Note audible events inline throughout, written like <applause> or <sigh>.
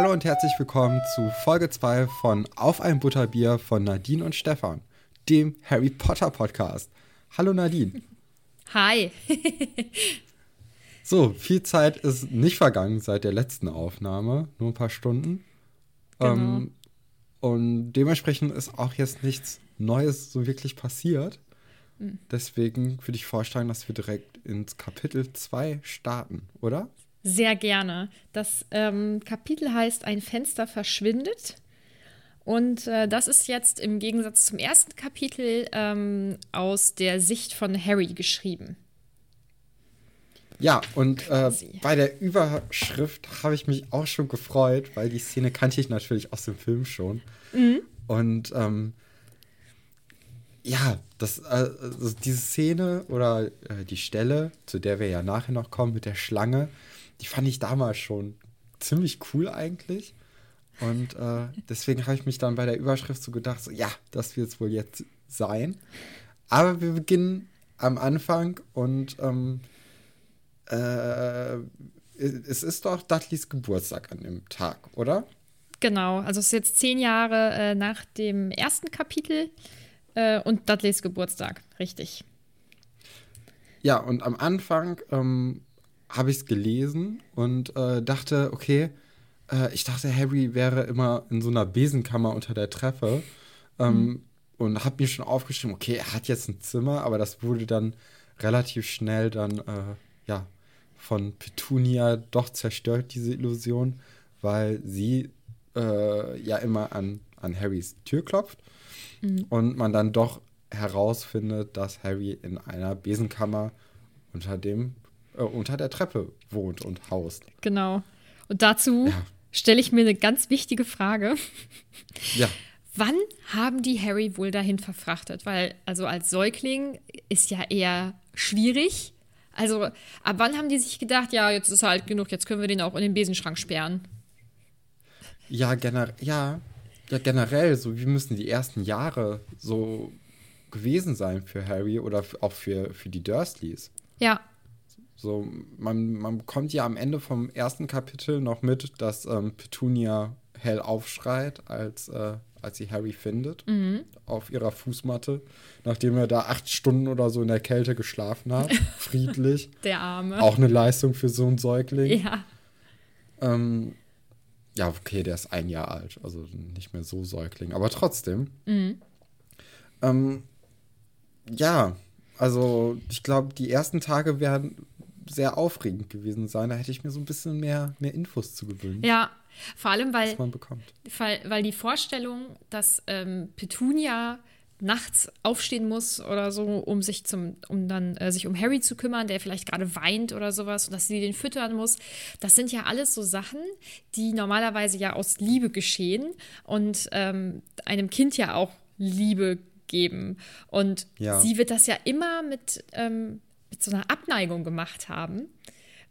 Hallo und herzlich willkommen zu Folge 2 von Auf ein Butterbier von Nadine und Stefan, dem Harry Potter Podcast. Hallo Nadine. Hi. so, viel Zeit ist nicht vergangen seit der letzten Aufnahme, nur ein paar Stunden. Genau. Ähm, und dementsprechend ist auch jetzt nichts Neues so wirklich passiert. Mhm. Deswegen würde ich vorschlagen, dass wir direkt ins Kapitel 2 starten, oder? Sehr gerne. Das ähm, Kapitel heißt Ein Fenster verschwindet. Und äh, das ist jetzt im Gegensatz zum ersten Kapitel ähm, aus der Sicht von Harry geschrieben. Ja, und äh, bei der Überschrift habe ich mich auch schon gefreut, weil die Szene kannte ich natürlich aus dem Film schon. Mhm. Und ähm, ja, das, äh, also diese Szene oder äh, die Stelle, zu der wir ja nachher noch kommen mit der Schlange, die fand ich damals schon ziemlich cool eigentlich. Und äh, deswegen habe ich mich dann bei der Überschrift so gedacht, so, ja, das wird es wohl jetzt sein. Aber wir beginnen am Anfang und ähm, äh, es ist doch Dudleys Geburtstag an dem Tag, oder? Genau, also es ist jetzt zehn Jahre äh, nach dem ersten Kapitel äh, und Dudleys Geburtstag, richtig. Ja, und am Anfang ähm, habe ich es gelesen und äh, dachte, okay, äh, ich dachte, Harry wäre immer in so einer Besenkammer unter der Treppe. Ähm, mhm. Und habe mir schon aufgeschrieben, okay, er hat jetzt ein Zimmer, aber das wurde dann relativ schnell dann, äh, ja, von Petunia doch zerstört, diese Illusion, weil sie äh, ja immer an, an Harrys Tür klopft mhm. und man dann doch herausfindet, dass Harry in einer Besenkammer unter dem äh, unter der Treppe wohnt und haust. Genau. Und dazu ja. stelle ich mir eine ganz wichtige Frage. Ja. Wann haben die Harry wohl dahin verfrachtet? Weil, also als Säugling ist ja eher schwierig. Also, ab wann haben die sich gedacht, ja, jetzt ist er alt genug, jetzt können wir den auch in den Besenschrank sperren? Ja, gener ja, ja, generell, so wie müssen die ersten Jahre so gewesen sein für Harry oder auch für, für die Dursleys. Ja. So, man, man bekommt ja am Ende vom ersten Kapitel noch mit, dass ähm, Petunia hell aufschreit, als, äh, als sie Harry findet, mhm. auf ihrer Fußmatte, nachdem er da acht Stunden oder so in der Kälte geschlafen hat. <laughs> Friedlich. Der Arme. Auch eine Leistung für so einen Säugling. Ja. Ähm, ja, okay, der ist ein Jahr alt, also nicht mehr so Säugling, aber trotzdem. Mhm. Ähm, ja, also ich glaube, die ersten Tage werden sehr aufregend gewesen sein. Da hätte ich mir so ein bisschen mehr, mehr Infos zu gewöhnen. Ja, vor allem, weil, man bekommt. weil, weil die Vorstellung, dass ähm, Petunia nachts aufstehen muss oder so, um sich zum, um dann äh, sich um Harry zu kümmern, der vielleicht gerade weint oder sowas und dass sie den füttern muss. Das sind ja alles so Sachen, die normalerweise ja aus Liebe geschehen und ähm, einem Kind ja auch Liebe geben. Und ja. sie wird das ja immer mit ähm, so einer Abneigung gemacht haben.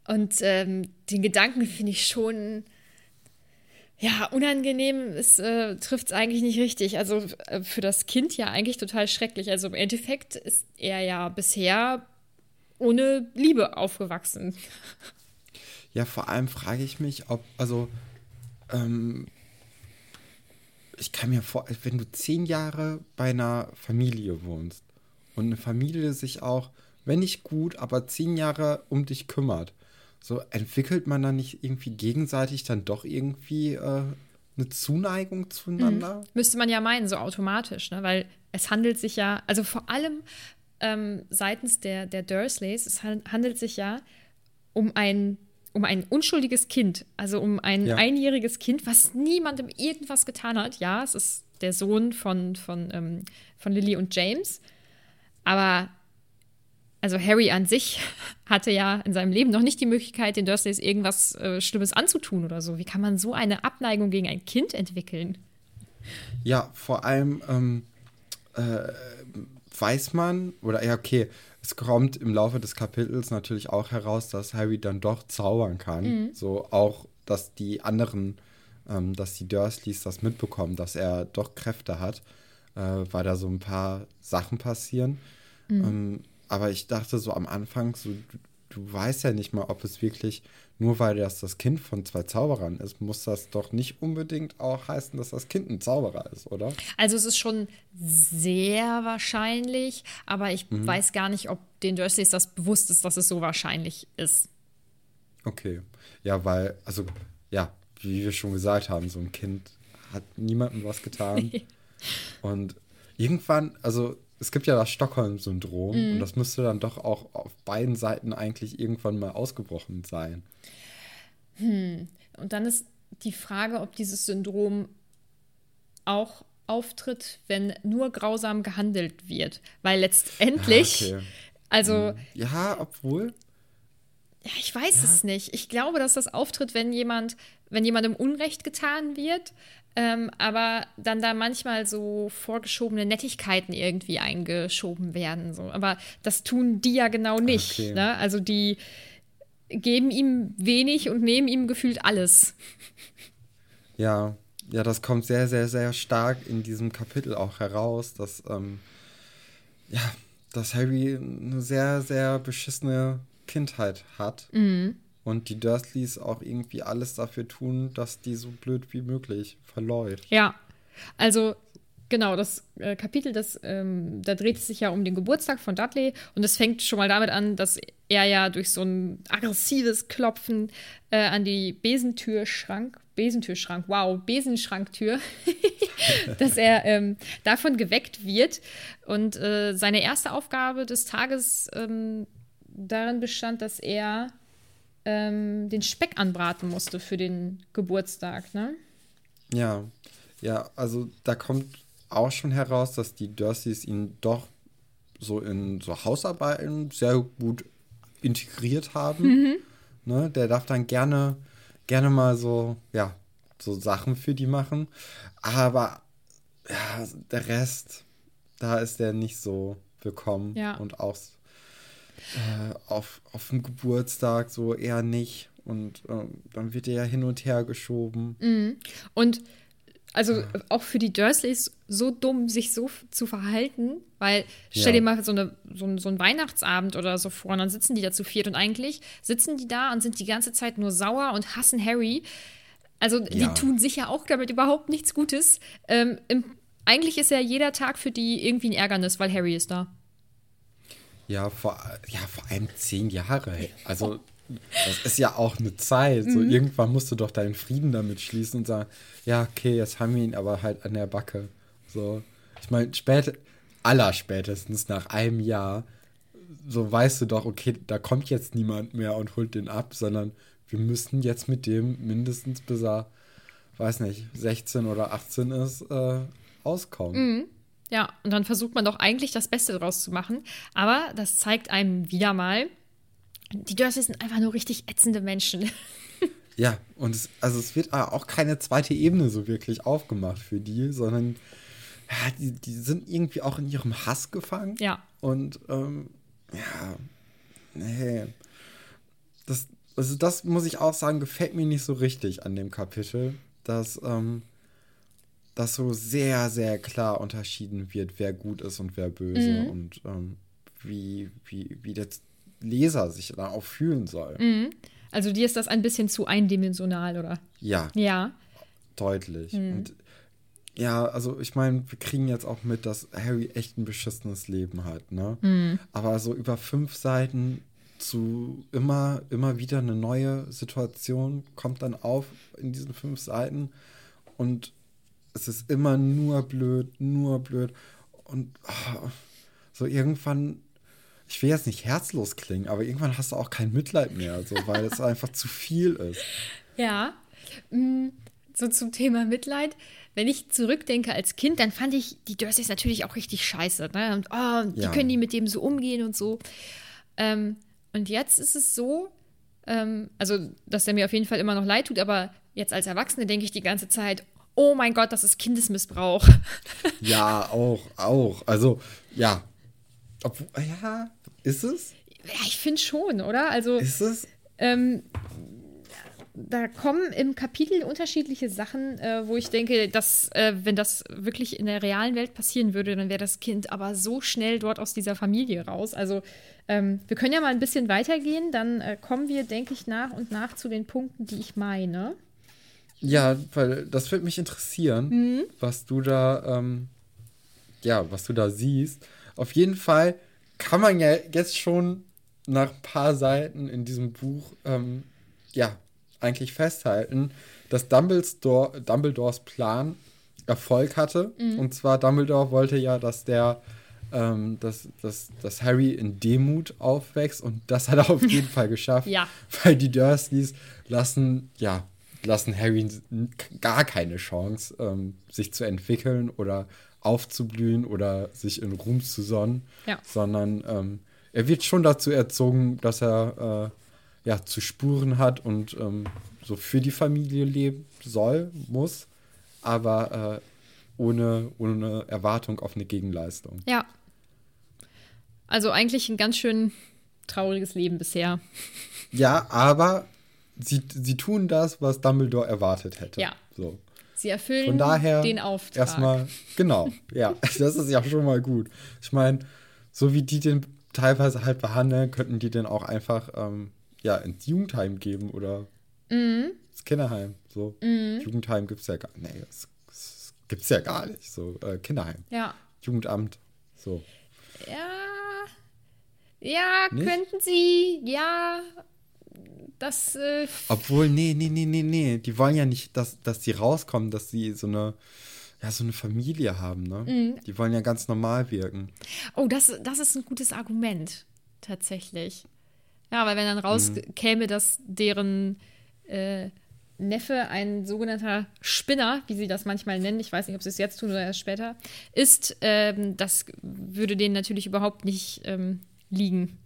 Und ähm, den Gedanken finde ich schon, ja, unangenehm äh, trifft es eigentlich nicht richtig. Also äh, für das Kind ja eigentlich total schrecklich. Also im Endeffekt ist er ja bisher ohne Liebe aufgewachsen. Ja, vor allem frage ich mich, ob, also, ähm, ich kann mir vor, wenn du zehn Jahre bei einer Familie wohnst und eine Familie sich auch wenn nicht gut, aber zehn Jahre um dich kümmert. So entwickelt man dann nicht irgendwie gegenseitig dann doch irgendwie äh, eine Zuneigung zueinander? Mhm. Müsste man ja meinen, so automatisch, ne? weil es handelt sich ja, also vor allem ähm, seitens der, der Dursleys, es handelt sich ja um ein um ein unschuldiges Kind, also um ein ja. einjähriges Kind, was niemandem irgendwas getan hat. Ja, es ist der Sohn von, von, ähm, von Lily und James, aber also Harry an sich <laughs> hatte ja in seinem Leben noch nicht die Möglichkeit, den Dursleys irgendwas äh, Schlimmes anzutun oder so. Wie kann man so eine Abneigung gegen ein Kind entwickeln? Ja, vor allem ähm, äh, weiß man, oder ja, okay, es kommt im Laufe des Kapitels natürlich auch heraus, dass Harry dann doch zaubern kann. Mhm. So auch, dass die anderen, ähm, dass die Dursleys das mitbekommen, dass er doch Kräfte hat, äh, weil da so ein paar Sachen passieren. Mhm. Ähm, aber ich dachte so am Anfang, so, du weißt ja nicht mal, ob es wirklich, nur weil das das Kind von zwei Zauberern ist, muss das doch nicht unbedingt auch heißen, dass das Kind ein Zauberer ist, oder? Also es ist schon sehr wahrscheinlich, aber ich mhm. weiß gar nicht, ob den Dursleys das bewusst ist, dass es so wahrscheinlich ist. Okay. Ja, weil, also, ja, wie wir schon gesagt haben, so ein Kind hat niemandem was getan. <laughs> und irgendwann, also es gibt ja das Stockholm-Syndrom mhm. und das müsste dann doch auch auf beiden Seiten eigentlich irgendwann mal ausgebrochen sein. Hm. Und dann ist die Frage, ob dieses Syndrom auch auftritt, wenn nur grausam gehandelt wird. Weil letztendlich, ah, okay. also. Hm. Ja, obwohl. Ja, ich weiß ja. es nicht. Ich glaube, dass das auftritt, wenn jemand, wenn jemandem Unrecht getan wird, ähm, aber dann da manchmal so vorgeschobene Nettigkeiten irgendwie eingeschoben werden. So. Aber das tun die ja genau nicht. Okay. Ne? Also die geben ihm wenig und nehmen ihm gefühlt alles. Ja, ja, das kommt sehr, sehr, sehr stark in diesem Kapitel auch heraus, dass, ähm, ja, dass Harry eine sehr, sehr beschissene Kindheit hat. Mhm. Und die Dursleys auch irgendwie alles dafür tun, dass die so blöd wie möglich verläuft. Ja, also genau, das äh, Kapitel, das, ähm, da dreht es sich ja um den Geburtstag von Dudley und es fängt schon mal damit an, dass er ja durch so ein aggressives Klopfen äh, an die Besentürschrank, Besentürschrank, wow, Besenschranktür, <laughs> dass er ähm, davon geweckt wird und äh, seine erste Aufgabe des Tages ähm, darin bestand, dass er ähm, den Speck anbraten musste für den Geburtstag, ne? Ja, ja, also da kommt auch schon heraus, dass die Dursleys ihn doch so in so Hausarbeiten sehr gut integriert haben. Mhm. Ne, der darf dann gerne, gerne mal so, ja, so Sachen für die machen. Aber ja, der Rest, da ist der nicht so willkommen. Ja. Und auch äh, auf, auf dem Geburtstag so eher nicht. Und äh, dann wird er ja hin und her geschoben. Mhm. Und also auch für die Dursleys so dumm, sich so zu verhalten, weil stell ja. dir mal so, eine, so, ein, so einen Weihnachtsabend oder so vor und dann sitzen die da zu viert und eigentlich sitzen die da und sind die ganze Zeit nur sauer und hassen Harry. Also die ja. tun sich ja auch damit überhaupt nichts Gutes. Ähm, im, eigentlich ist ja jeder Tag für die irgendwie ein Ärgernis, weil Harry ist da. Ja, vor, ja, vor allem zehn Jahre. Also, das ist ja auch eine Zeit. So, mhm. irgendwann musst du doch deinen Frieden damit schließen und sagen, ja, okay, jetzt haben wir ihn aber halt an der Backe. So, ich meine, später, aller spätestens nach einem Jahr, so weißt du doch, okay, da kommt jetzt niemand mehr und holt den ab, sondern wir müssen jetzt mit dem mindestens bis er, weiß nicht, 16 oder 18 ist, äh, auskommen. Mhm. Ja, und dann versucht man doch eigentlich das Beste daraus zu machen. Aber das zeigt einem wieder mal, die Dursleys sind einfach nur richtig ätzende Menschen. <laughs> Ja, und es, also es wird auch keine zweite Ebene so wirklich aufgemacht für die, sondern ja, die, die sind irgendwie auch in ihrem Hass gefangen. Ja. Und ähm, ja, nee. Das, also das muss ich auch sagen, gefällt mir nicht so richtig an dem Kapitel, dass ähm, dass so sehr, sehr klar unterschieden wird, wer gut ist und wer böse mhm. und ähm, wie, wie, wie der Leser sich da auch fühlen soll. Mhm. Also dir ist das ein bisschen zu eindimensional, oder? Ja. Ja. Deutlich. Mhm. Und ja, also ich meine, wir kriegen jetzt auch mit, dass Harry echt ein beschissenes Leben hat, ne? Mhm. Aber so über fünf Seiten zu immer, immer wieder eine neue Situation kommt dann auf in diesen fünf Seiten und es ist immer nur blöd, nur blöd. Und oh, so irgendwann, ich will jetzt nicht herzlos klingen, aber irgendwann hast du auch kein Mitleid mehr, so, weil es <laughs> einfach zu viel ist. Ja, mm, so zum Thema Mitleid. Wenn ich zurückdenke als Kind, dann fand ich die Dursleys natürlich auch richtig scheiße. Ne? Und oh, wie ja. können die mit dem so umgehen und so. Ähm, und jetzt ist es so, ähm, also, dass er mir auf jeden Fall immer noch leid tut, aber jetzt als Erwachsene denke ich die ganze Zeit, oh mein Gott, das ist Kindesmissbrauch. ja, auch, auch. Also, ja. Obwohl, ja, ist es? Ja, ich finde schon, oder? Also. Ist es? Ähm, da kommen im Kapitel unterschiedliche Sachen, äh, wo ich denke, dass, äh, wenn das wirklich in der realen Welt passieren würde, dann wäre das Kind aber so schnell dort aus dieser Familie raus. Also ähm, wir können ja mal ein bisschen weitergehen, dann äh, kommen wir, denke ich, nach und nach zu den Punkten, die ich meine. Ja, weil das würde mich interessieren, mhm. was du da, ähm, ja, was du da siehst. Auf jeden Fall kann man ja jetzt schon nach ein paar Seiten in diesem Buch, ähm, ja, eigentlich festhalten, dass Dumbledore, Dumbledores Plan Erfolg hatte. Mhm. Und zwar Dumbledore wollte ja, dass der ähm, dass, dass, dass Harry in Demut aufwächst und das hat er auf jeden <laughs> Fall geschafft. Ja. Weil die Dursleys lassen, ja, lassen Harry gar keine Chance, ähm, sich zu entwickeln oder aufzublühen oder sich in Ruhm zu sonnen, ja. sondern ähm, er wird schon dazu erzogen, dass er äh, ja zu Spuren hat und ähm, so für die Familie leben soll, muss, aber äh, ohne, ohne Erwartung auf eine Gegenleistung. Ja. Also eigentlich ein ganz schön trauriges Leben bisher. Ja, aber sie, sie tun das, was Dumbledore erwartet hätte. Ja. So. Sie erfüllen Von daher den Auftrag. Erstmal, genau, ja, <laughs> das ist ja schon mal gut. Ich meine, so wie die den teilweise halt behandeln, könnten die den auch einfach ähm, ja, ins Jugendheim geben oder mhm. ins Kinderheim. So. Mhm. Jugendheim gibt es ja gar nicht. Nee, das, das gibt es ja gar nicht. So, äh, Kinderheim. Ja. Jugendamt. So. Ja. Ja, nicht? könnten sie, ja. Das. Äh, Obwohl, nee, nee, nee, nee, nee. Die wollen ja nicht, dass, dass die rauskommen, dass sie so eine ja, so eine Familie haben, ne? Mhm. Die wollen ja ganz normal wirken. Oh, das, das ist ein gutes Argument, tatsächlich. Ja, weil wenn dann rauskäme, mhm. dass deren äh, Neffe ein sogenannter Spinner, wie sie das manchmal nennen, ich weiß nicht, ob sie es jetzt tun oder erst später, ist, ähm, das würde denen natürlich überhaupt nicht ähm, liegen.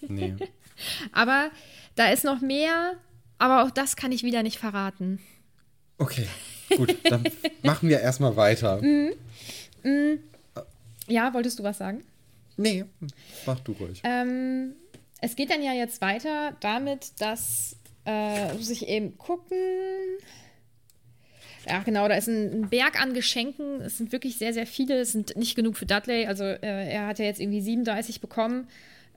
Nee. <laughs> aber da ist noch mehr, aber auch das kann ich wieder nicht verraten. Okay. Gut, dann machen wir erstmal weiter. Mhm. Mhm. Ja, wolltest du was sagen? Nee, mach du ruhig. Ähm, es geht dann ja jetzt weiter damit, dass äh, muss ich eben gucken. Ja, genau, da ist ein, ein, Berg an Geschenken. Es sind wirklich sehr, sehr viele. Es sind nicht genug für Dudley. Also äh, er hat ja jetzt irgendwie 37 bekommen.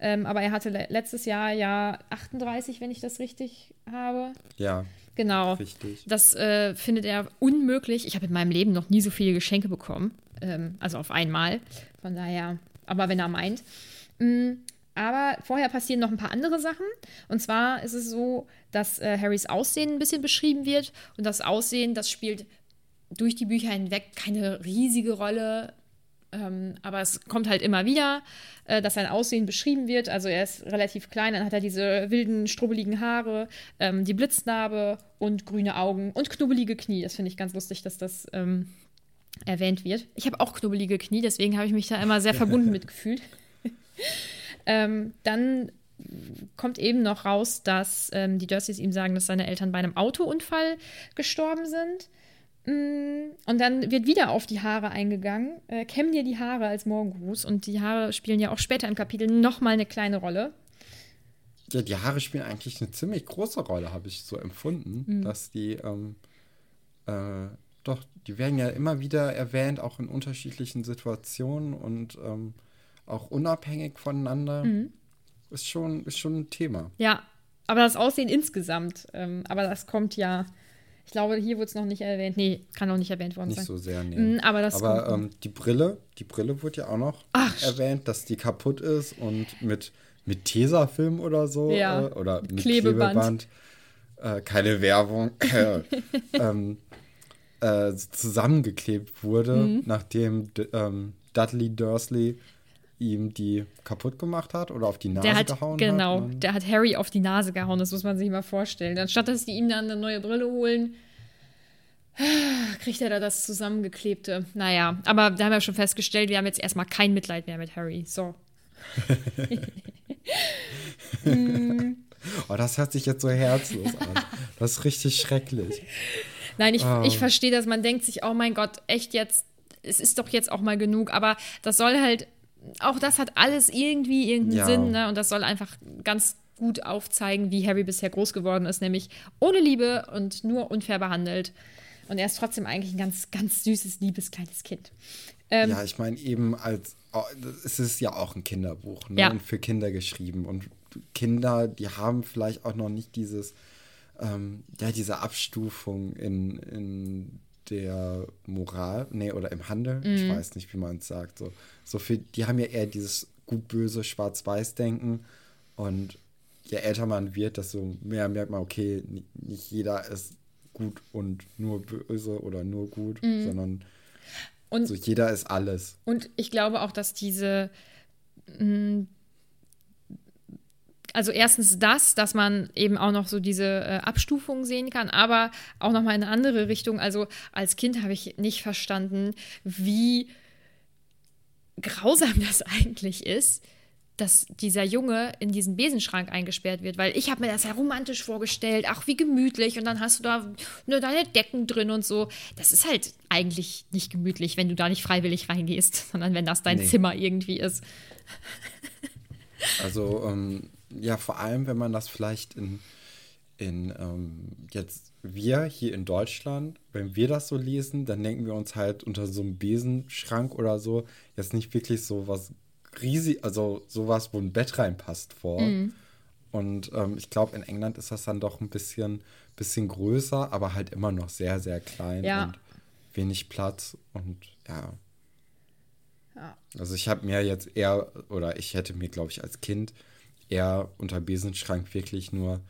Ähm, aber er hatte le letztes Jahr ja 38, wenn ich das richtig habe. Ja. Genau. Richtig. Das äh, findet er unmöglich. Ich habe in meinem Leben noch nie so viele Geschenke bekommen. Ähm, also auf einmal. Von daher, aber wenn er meint. Mhm. Aber vorher passieren noch ein paar andere Sachen. Und zwar ist es so, dass äh, Harrys Aussehen ein bisschen beschrieben wird. Und das Aussehen, das spielt durch die Bücher hinweg keine riesige Rolle. Ähm, aber es kommt halt immer wieder, äh, dass sein Aussehen beschrieben wird. Also er ist relativ klein, dann hat er diese wilden, strubbeligen Haare, ähm, die Blitznarbe und grüne Augen und knubbelige Knie. Das finde ich ganz lustig, dass das ähm, erwähnt wird. Ich habe auch knubbelige Knie, deswegen habe ich mich da immer sehr verbunden <laughs> mitgefühlt. Ähm, dann kommt eben noch raus, dass ähm, die Dursleys ihm sagen, dass seine Eltern bei einem Autounfall gestorben sind. Mm, und dann wird wieder auf die Haare eingegangen. Äh, kämmen dir die Haare als Morgengruß. Und die Haare spielen ja auch später im Kapitel nochmal eine kleine Rolle. Ja, die Haare spielen eigentlich eine ziemlich große Rolle, habe ich so empfunden, mhm. dass die, ähm, äh, doch, die werden ja immer wieder erwähnt, auch in unterschiedlichen Situationen und ähm, auch unabhängig voneinander. Mhm. Ist, schon, ist schon ein Thema. Ja, aber das Aussehen insgesamt, ähm, aber das kommt ja ich glaube, hier wurde es noch nicht erwähnt. Nee, kann noch nicht erwähnt worden nicht sein. Nicht so sehr, nee. Mm, aber das aber ähm, die Brille, die Brille wurde ja auch noch Ach, erwähnt, dass die kaputt ist und mit, mit Tesafilm oder so ja, äh, oder mit Klebeband, Klebeband äh, keine Werbung, <laughs> ähm, äh, zusammengeklebt wurde, mhm. nachdem ähm, Dudley Dursley ihm die kaputt gemacht hat oder auf die Nase hat, gehauen genau, hat. Genau, der hat Harry auf die Nase gehauen, das muss man sich mal vorstellen. Anstatt dass die ihm dann eine neue Brille holen, kriegt er da das zusammengeklebte. Naja, aber da haben wir schon festgestellt, wir haben jetzt erstmal kein Mitleid mehr mit Harry. So. <laughs> oh, das hört sich jetzt so herzlos an. Das ist richtig schrecklich. Nein, ich, oh. ich verstehe das. Man denkt sich, oh mein Gott, echt jetzt, es ist doch jetzt auch mal genug. Aber das soll halt auch das hat alles irgendwie irgendeinen ja. Sinn, ne? Und das soll einfach ganz gut aufzeigen, wie Harry bisher groß geworden ist, nämlich ohne Liebe und nur unfair behandelt. Und er ist trotzdem eigentlich ein ganz, ganz süßes, liebes kleines Kind. Ähm, ja, ich meine, eben als, es ist ja auch ein Kinderbuch ne? ja. und für Kinder geschrieben. Und Kinder, die haben vielleicht auch noch nicht dieses, ähm, ja, diese Abstufung in, in der Moral, nee, oder im Handel, mhm. ich weiß nicht, wie man es sagt. So, so für, die haben ja eher dieses gut-böse, schwarz-weiß-Denken. Und je älter man wird, desto mehr merkt man, okay, nicht jeder ist gut und nur böse oder nur gut, mhm. sondern und, so jeder ist alles. Und ich glaube auch, dass diese mm, also erstens das, dass man eben auch noch so diese äh, Abstufung sehen kann, aber auch noch mal in eine andere Richtung. Also als Kind habe ich nicht verstanden, wie grausam das <laughs> eigentlich ist, dass dieser Junge in diesen Besenschrank eingesperrt wird, weil ich habe mir das ja romantisch vorgestellt, ach wie gemütlich und dann hast du da nur deine Decken drin und so. Das ist halt eigentlich nicht gemütlich, wenn du da nicht freiwillig reingehst, <laughs> sondern wenn das dein nee. Zimmer irgendwie ist. Also ähm, ja, vor allem, wenn man das vielleicht in, in ähm, jetzt wir hier in Deutschland, wenn wir das so lesen, dann denken wir uns halt unter so einem Besenschrank oder so jetzt nicht wirklich so was riesig, also sowas, wo ein Bett reinpasst vor. Mhm. Und ähm, ich glaube, in England ist das dann doch ein bisschen, bisschen größer, aber halt immer noch sehr, sehr klein ja. und wenig Platz und ja. ja. Also ich habe mir jetzt eher, oder ich hätte mir, glaube ich, als Kind eher unter Besenschrank wirklich nur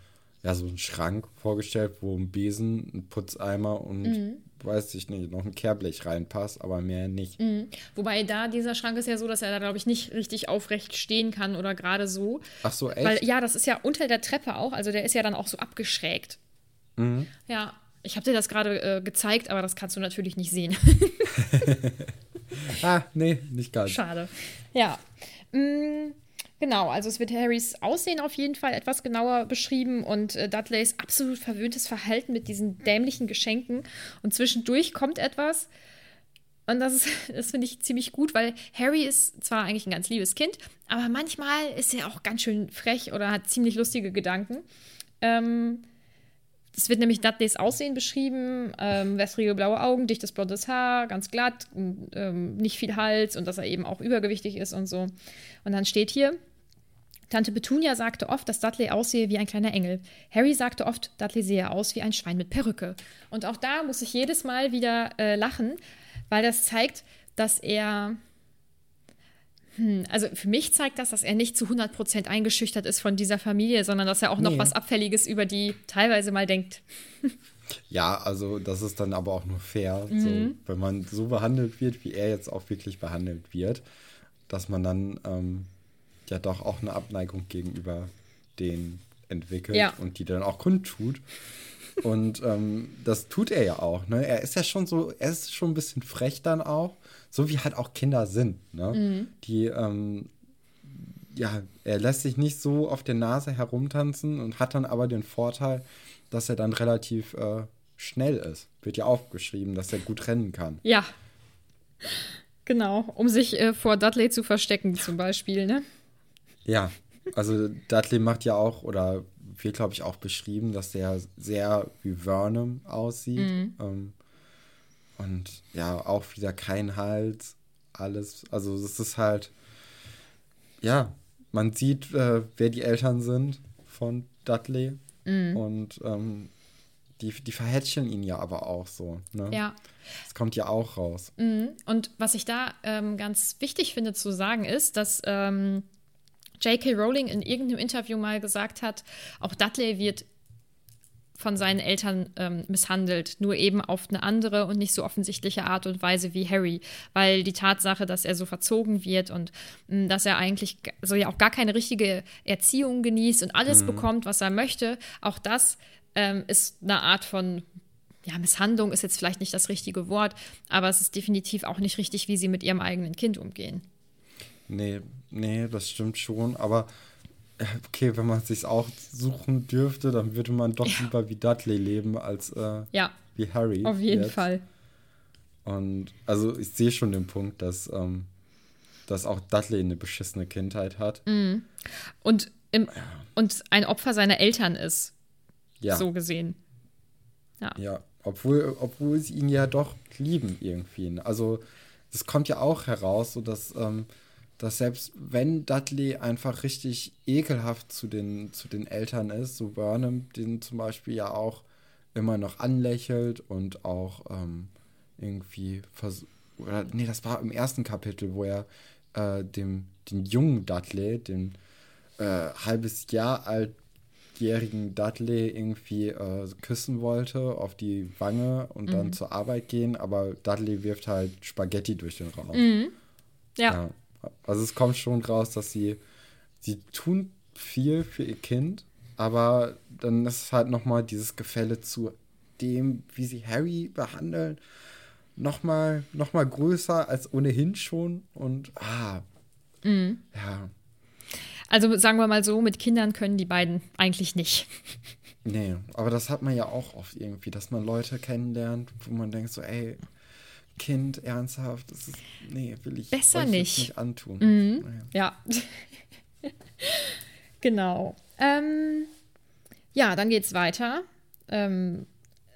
ja, so einen Schrank vorgestellt, wo ein Besen, ein Putzeimer und mhm. weiß ich nicht, noch ein Kehrblech reinpasst, aber mehr nicht. Mhm. Wobei da dieser Schrank ist ja so, dass er da, glaube ich, nicht richtig aufrecht stehen kann oder gerade so. Ach so, echt? Weil, ja, das ist ja unter der Treppe auch, also der ist ja dann auch so abgeschrägt. Mhm. Ja, ich habe dir das gerade äh, gezeigt, aber das kannst du natürlich nicht sehen. <laughs> <laughs> ah, nee, nicht ganz. Schade. Ja. Mhm. Genau, also es wird Harrys Aussehen auf jeden Fall etwas genauer beschrieben und äh, Dudleys absolut verwöhntes Verhalten mit diesen dämlichen Geschenken. Und zwischendurch kommt etwas, und das, <laughs> das finde ich ziemlich gut, weil Harry ist zwar eigentlich ein ganz liebes Kind, aber manchmal ist er auch ganz schön frech oder hat ziemlich lustige Gedanken. Ähm, es wird nämlich Dudleys Aussehen beschrieben, ähm, wässrige blaue Augen, dichtes blondes Haar, ganz glatt, ähm, nicht viel Hals und dass er eben auch übergewichtig ist und so. Und dann steht hier, Tante Petunia sagte oft, dass Dudley aussehe wie ein kleiner Engel. Harry sagte oft, Dudley sehe aus wie ein Schwein mit Perücke. Und auch da muss ich jedes Mal wieder äh, lachen, weil das zeigt, dass er. Hm, also für mich zeigt das, dass er nicht zu 100% eingeschüchtert ist von dieser Familie, sondern dass er auch noch nee. was Abfälliges über die teilweise mal denkt. <laughs> Ja, also das ist dann aber auch nur fair, mhm. so, wenn man so behandelt wird, wie er jetzt auch wirklich behandelt wird, dass man dann ähm, ja doch auch eine Abneigung gegenüber denen entwickelt ja. und die dann auch kundtut. Und ähm, das tut er ja auch. Ne? Er ist ja schon so, er ist schon ein bisschen frech dann auch, so wie halt auch Kinder sind. Ne? Mhm. Die, ähm, ja, er lässt sich nicht so auf der Nase herumtanzen und hat dann aber den Vorteil, dass er dann relativ äh, schnell ist. Wird ja aufgeschrieben, dass er gut rennen kann. Ja. Genau, um sich äh, vor Dudley zu verstecken, zum Beispiel, ne? Ja, also Dudley macht ja auch, oder wird, glaube ich, auch beschrieben, dass der sehr wie Vernon aussieht. Mhm. Ähm, und ja, auch wieder kein Hals, alles. Also es ist halt, ja, man sieht, äh, wer die Eltern sind von Dudley. Mhm. Und ähm, die, die verhätscheln ihn ja aber auch so. Ne? Ja. Das kommt ja auch raus. Mhm. Und was ich da ähm, ganz wichtig finde zu sagen ist, dass ähm, J.K. Rowling in irgendeinem Interview mal gesagt hat, auch Dudley wird von seinen Eltern ähm, misshandelt, nur eben auf eine andere und nicht so offensichtliche Art und Weise wie Harry, weil die Tatsache, dass er so verzogen wird und mh, dass er eigentlich so ja auch gar keine richtige Erziehung genießt und alles mhm. bekommt, was er möchte, auch das ähm, ist eine Art von ja, Misshandlung ist jetzt vielleicht nicht das richtige Wort, aber es ist definitiv auch nicht richtig, wie sie mit ihrem eigenen Kind umgehen. Nee, nee, das stimmt schon. Aber äh, okay, wenn man es sich auch suchen dürfte, dann würde man doch ja. lieber wie Dudley leben als äh, ja, wie Harry. Auf jeden jetzt. Fall. Und also ich sehe schon den Punkt, dass, ähm, dass auch Dudley eine beschissene Kindheit hat. Und, im, und ein Opfer seiner Eltern ist, Ja. so gesehen. Ja, obwohl, obwohl sie ihn ja doch lieben irgendwie. Also das kommt ja auch heraus, so dass, ähm, dass selbst wenn Dudley einfach richtig ekelhaft zu den, zu den Eltern ist, so Burnham den zum Beispiel ja auch immer noch anlächelt und auch ähm, irgendwie vers oder nee, das war im ersten Kapitel, wo er äh, dem den jungen Dudley, den äh, halbes Jahr altjährigen Dudley irgendwie äh, küssen wollte auf die Wange und dann zur Arbeit gehen, aber Dudley wirft halt Spaghetti durch den Raum. Ja. Ja. Also es kommt schon raus, dass sie, sie tun viel für ihr Kind, aber dann ist halt nochmal dieses Gefälle zu dem, wie sie Harry behandeln, nochmal noch mal größer als ohnehin schon. Und ah, ja, Also sagen wir mal so, mit Kindern können die beiden eigentlich nicht. nee, aber das hat man ja auch oft irgendwie, dass man Leute kennenlernt, wo man denkt so, ey, Kind, ernsthaft, das ist, nee, will ich Besser nicht. nicht antun. Naja. Ja. <laughs> genau. Ähm, ja, dann geht's weiter. Ähm,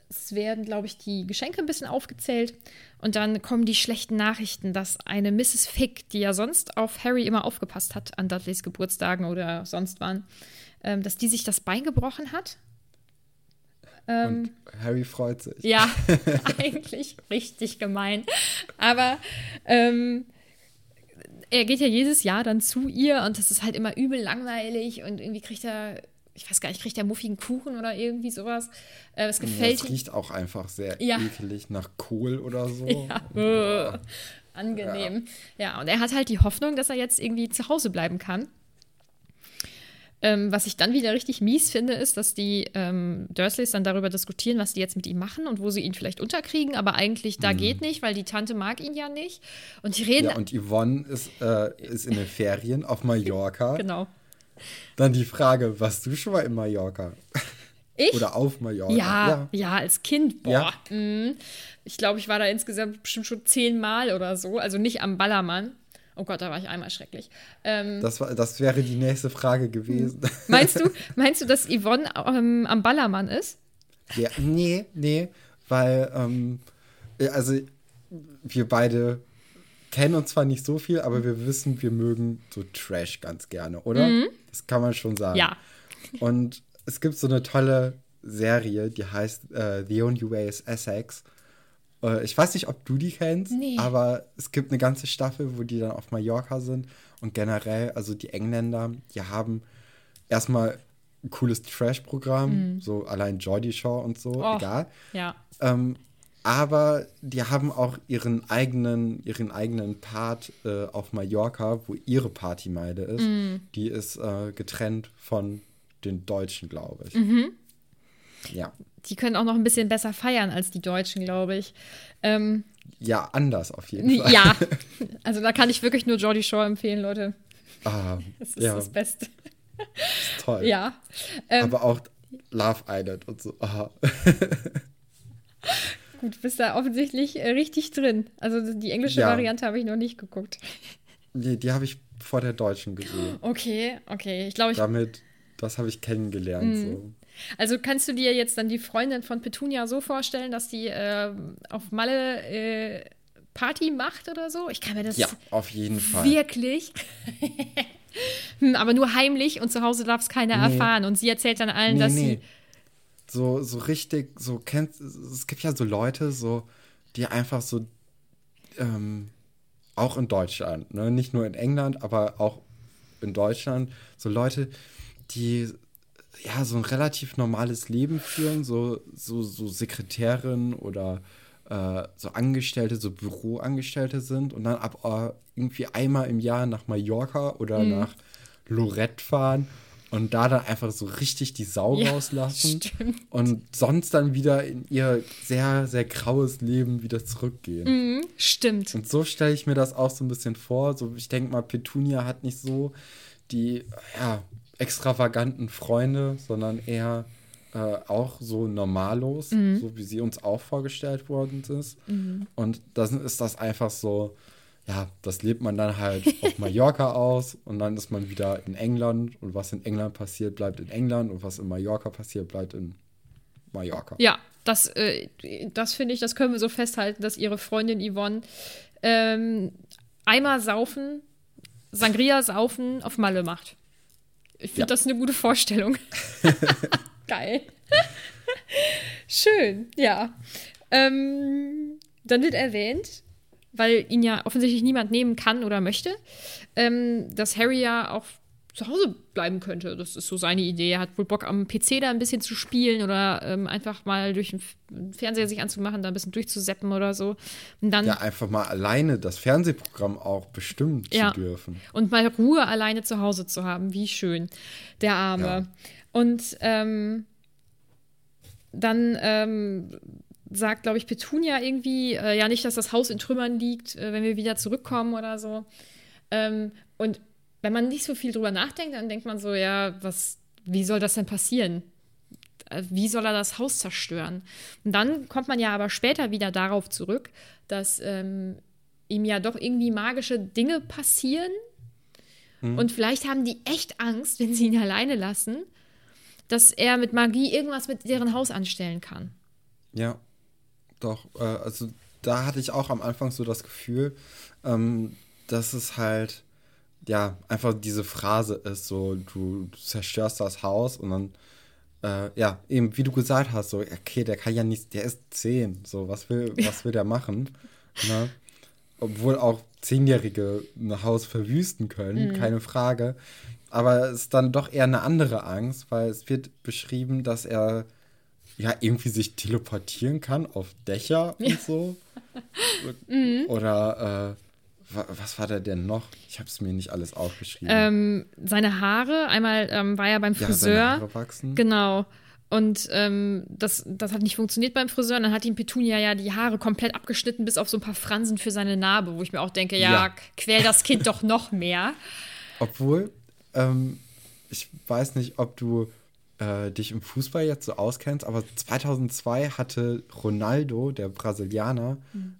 es werden, glaube ich, die Geschenke ein bisschen aufgezählt. Und dann kommen die schlechten Nachrichten, dass eine Mrs. Fick, die ja sonst auf Harry immer aufgepasst hat an Dudleys Geburtstagen oder sonst wann, ähm, dass die sich das Bein gebrochen hat. Und Harry freut sich. Ja, <laughs> eigentlich richtig gemein. Aber ähm, er geht ja jedes Jahr dann zu ihr und das ist halt immer übel langweilig und irgendwie kriegt er, ich weiß gar nicht, kriegt er muffigen Kuchen oder irgendwie sowas. Äh, es Ja, gefällt es ihm. riecht auch einfach sehr Ja. ekelig nach Kohl oder so. <laughs> Ja. Angenehm. Ja. und er hat halt die Hoffnung, dass er jetzt irgendwie zu Hause bleiben kann. Ähm, was ich dann wieder richtig mies finde, ist, dass die ähm, Dursleys dann darüber diskutieren, was die jetzt mit ihm machen und wo sie ihn vielleicht unterkriegen, aber eigentlich da geht nicht, weil die Tante mag ihn ja nicht. Und die reden. Mhm. Ja, und Yvonne ist, äh, ist in den Ferien auf Mallorca. <laughs> genau. Dann die Frage, warst du schon mal in Mallorca? Ich? Oder auf Mallorca? Ja, ja, als Kind, boah. Ja. mm. Ich glaube, ich war da insgesamt bestimmt schon zehnmal oder so. Also nicht am Ballermann. Oh Gott, da war ich einmal schrecklich. Ähm, Das, war, das wäre die nächste Frage gewesen. meinst du, <laughs> meinst du, dass Yvonne ähm, am Ballermann ist? ja, nee, nee, weil, ähm, ja, also wir beide kennen uns zwar nicht so viel, aber wir wissen, wir mögen so Trash ganz gerne, oder? Das kann man schon sagen. Mhm. Ja. Und es gibt so eine tolle Serie, die heißt äh, The Only Way is Essex. Äh, ich weiß nicht, ob du die kennst, Nee. aber es gibt eine ganze Staffel, wo die dann auf Mallorca sind. Und generell, also die Engländer, die haben erstmal ein cooles Trash-Programm, so allein Geordie Shaw und so, Mhm. Oh. egal. Ja. Ähm, aber die haben auch ihren eigenen, ihren eigenen Part äh, auf Mallorca, wo ihre Partymeile ist. Mhm. Die ist äh, getrennt von den Deutschen, glaube ich. Mhm. Ja. Die können auch noch ein bisschen besser feiern als die Deutschen, glaube ich. Ähm, Ja, anders auf jeden Fall. ja, <laughs> also da kann ich wirklich nur Geordie Shore empfehlen, Leute. Ah, <laughs> Das ist ja, das Beste. toll. Ja. Ähm, Aber auch Love Island und so. Ah. <laughs> Gut, bist da offensichtlich äh, richtig drin. Also die englische Ja. Variante habe ich noch nicht geguckt. Die, die habe ich vor der Deutschen gesehen. Okay, okay. Ich glaube, ich. Damit, das habe ich kennengelernt. Mhm. So. Also kannst du dir jetzt dann die Freundin von Petunia so vorstellen, dass die äh, auf Malle äh, Party macht oder so? Ich kann mir das Ja, auf jeden Fall. wirklich. <laughs> Hm, Aber nur heimlich und zu Hause darf es keiner Nee. erfahren. Und sie erzählt dann allen, Nee, dass nee. sie. So, so richtig, so kennst es gibt ja so Leute, so, die einfach so, ähm, auch in Deutschland, ne? Nicht nur in England, aber auch in Deutschland, so Leute, die ja so ein relativ normales Leben führen, so, so, so Sekretärin oder äh, so Angestellte, so Büroangestellte sind und dann ab äh, irgendwie einmal im Jahr nach Mallorca oder Mhm. nach Lorette fahren und da dann einfach so richtig die Sau Ja, rauslassen stimmt. und sonst dann wieder in ihr sehr, sehr graues Leben wieder zurückgehen. Hm, stimmt. Und so stelle ich mir das auch so ein bisschen vor. So, ich denke mal, Petunia hat nicht so die ja, extravaganten Freunde, sondern eher äh, auch so normallos, so wie sie uns auch vorgestellt worden ist. Und dann ist das einfach so, ja, das lebt man dann halt auf <laughs> Mallorca aus und dann ist man wieder in England und was in England passiert, bleibt in England und was in Mallorca passiert, bleibt in Mallorca. Ja, das, äh, das finde ich, das können wir so festhalten, dass ihre Freundin Yvonne ähm, einmal saufen, Sangria saufen auf Malle macht. Ich finde Ja. das eine gute Vorstellung. <laughs> Geil. Schön, ja. Ähm, dann wird erwähnt, weil ihn ja offensichtlich niemand nehmen kann oder möchte, ähm, dass Harry ja auch zu Hause bleiben könnte. Das ist so seine Idee. Er hat wohl Bock am PC da ein bisschen zu spielen oder ähm, einfach mal durch den Fernseher sich anzumachen, da ein bisschen durchzuseppen oder so. Und dann Ja, einfach mal alleine das Fernsehprogramm auch bestimmen Ja. zu dürfen. und mal Ruhe alleine zu Hause zu haben. Wie schön. Der Arme. Ja. Und ähm, dann ähm, sagt, glaube ich, Petunia irgendwie, äh, ja, nicht, dass das Haus in Trümmern liegt, äh, wenn wir wieder zurückkommen oder so. Ähm, und wenn man nicht so viel drüber nachdenkt, dann denkt man so, ja, was, wie soll das denn passieren? Äh, Wie soll er das Haus zerstören? Und dann kommt man ja aber später wieder darauf zurück, dass ähm, ihm ja doch irgendwie magische Dinge passieren. Und vielleicht haben die echt Angst, wenn sie ihn alleine lassen, dass er mit Magie irgendwas mit deren Haus anstellen kann. Ja, doch. Äh, also da hatte ich auch am Anfang so das Gefühl, ähm, dass es halt, ja, einfach diese Phrase ist, so, du, du zerstörst das Haus und dann, äh, ja, eben, wie du gesagt hast, so, okay, der kann ja nicht, der ist zehn, so, was will, <laughs> was will der machen? Ne? Obwohl auch Zehnjährige ein Haus verwüsten können, keine Frage. Aber es ist dann doch eher eine andere Angst, weil es wird beschrieben, dass er ja irgendwie sich teleportieren kann auf Dächer und <laughs> so. Oder äh, was war da denn noch? Ich habe es mir nicht alles aufgeschrieben. Ähm, seine Haare, einmal ähm, war er beim ja, seine Friseur. Haare wachsen. Genau. Und ähm, das, das hat nicht funktioniert beim Friseur. Und dann hat ihm Petunia ja die Haare komplett abgeschnitten, bis auf so ein paar Fransen für seine Narbe, wo ich mir auch denke, ja, Ja. quäl das Kind doch noch mehr. <laughs> Obwohl, ähm, ich weiß nicht, ob du äh, dich im Fußball jetzt so auskennst, aber 2002 hatte Ronaldo, der Brasilianer,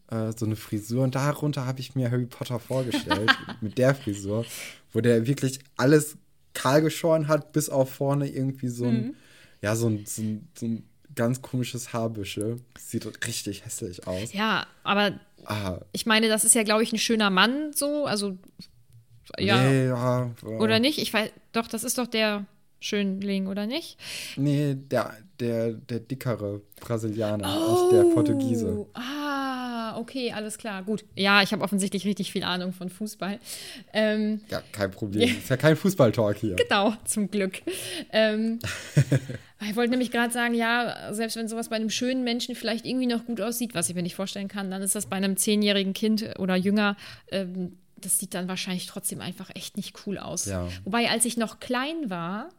äh, so eine Frisur und darunter habe ich mir Harry Potter vorgestellt, <laughs> mit der Frisur, wo der wirklich alles kahl geschoren hat, bis auf vorne irgendwie so ein, ja, so ein, so ein, so ein ganz komisches Haarbüschel. Sieht richtig hässlich aus. Ja, aber Ah, ich meine, das ist ja, glaube ich, ein schöner Mann so. Also, ja. nee, ja. Oder nicht? Ich weiß, doch, das ist doch der Schönling, oder nicht? Nee, der, der, der dickere Brasilianer, nicht der Portugiese. Oh, Ah, okay, alles klar, gut. Ja, ich habe offensichtlich richtig viel Ahnung von Fußball. Ähm, Ja, kein Problem. Ist ja kein Fußballtalk hier. Genau, zum Glück. Ähm, <laughs> ich wollte nämlich gerade sagen, ja, selbst wenn sowas bei einem schönen Menschen vielleicht irgendwie noch gut aussieht, was ich mir nicht vorstellen kann, dann ist das bei einem zehnjährigen Kind oder jünger, ähm, das sieht dann wahrscheinlich trotzdem einfach echt nicht cool aus. Ja. Wobei, als ich noch klein war,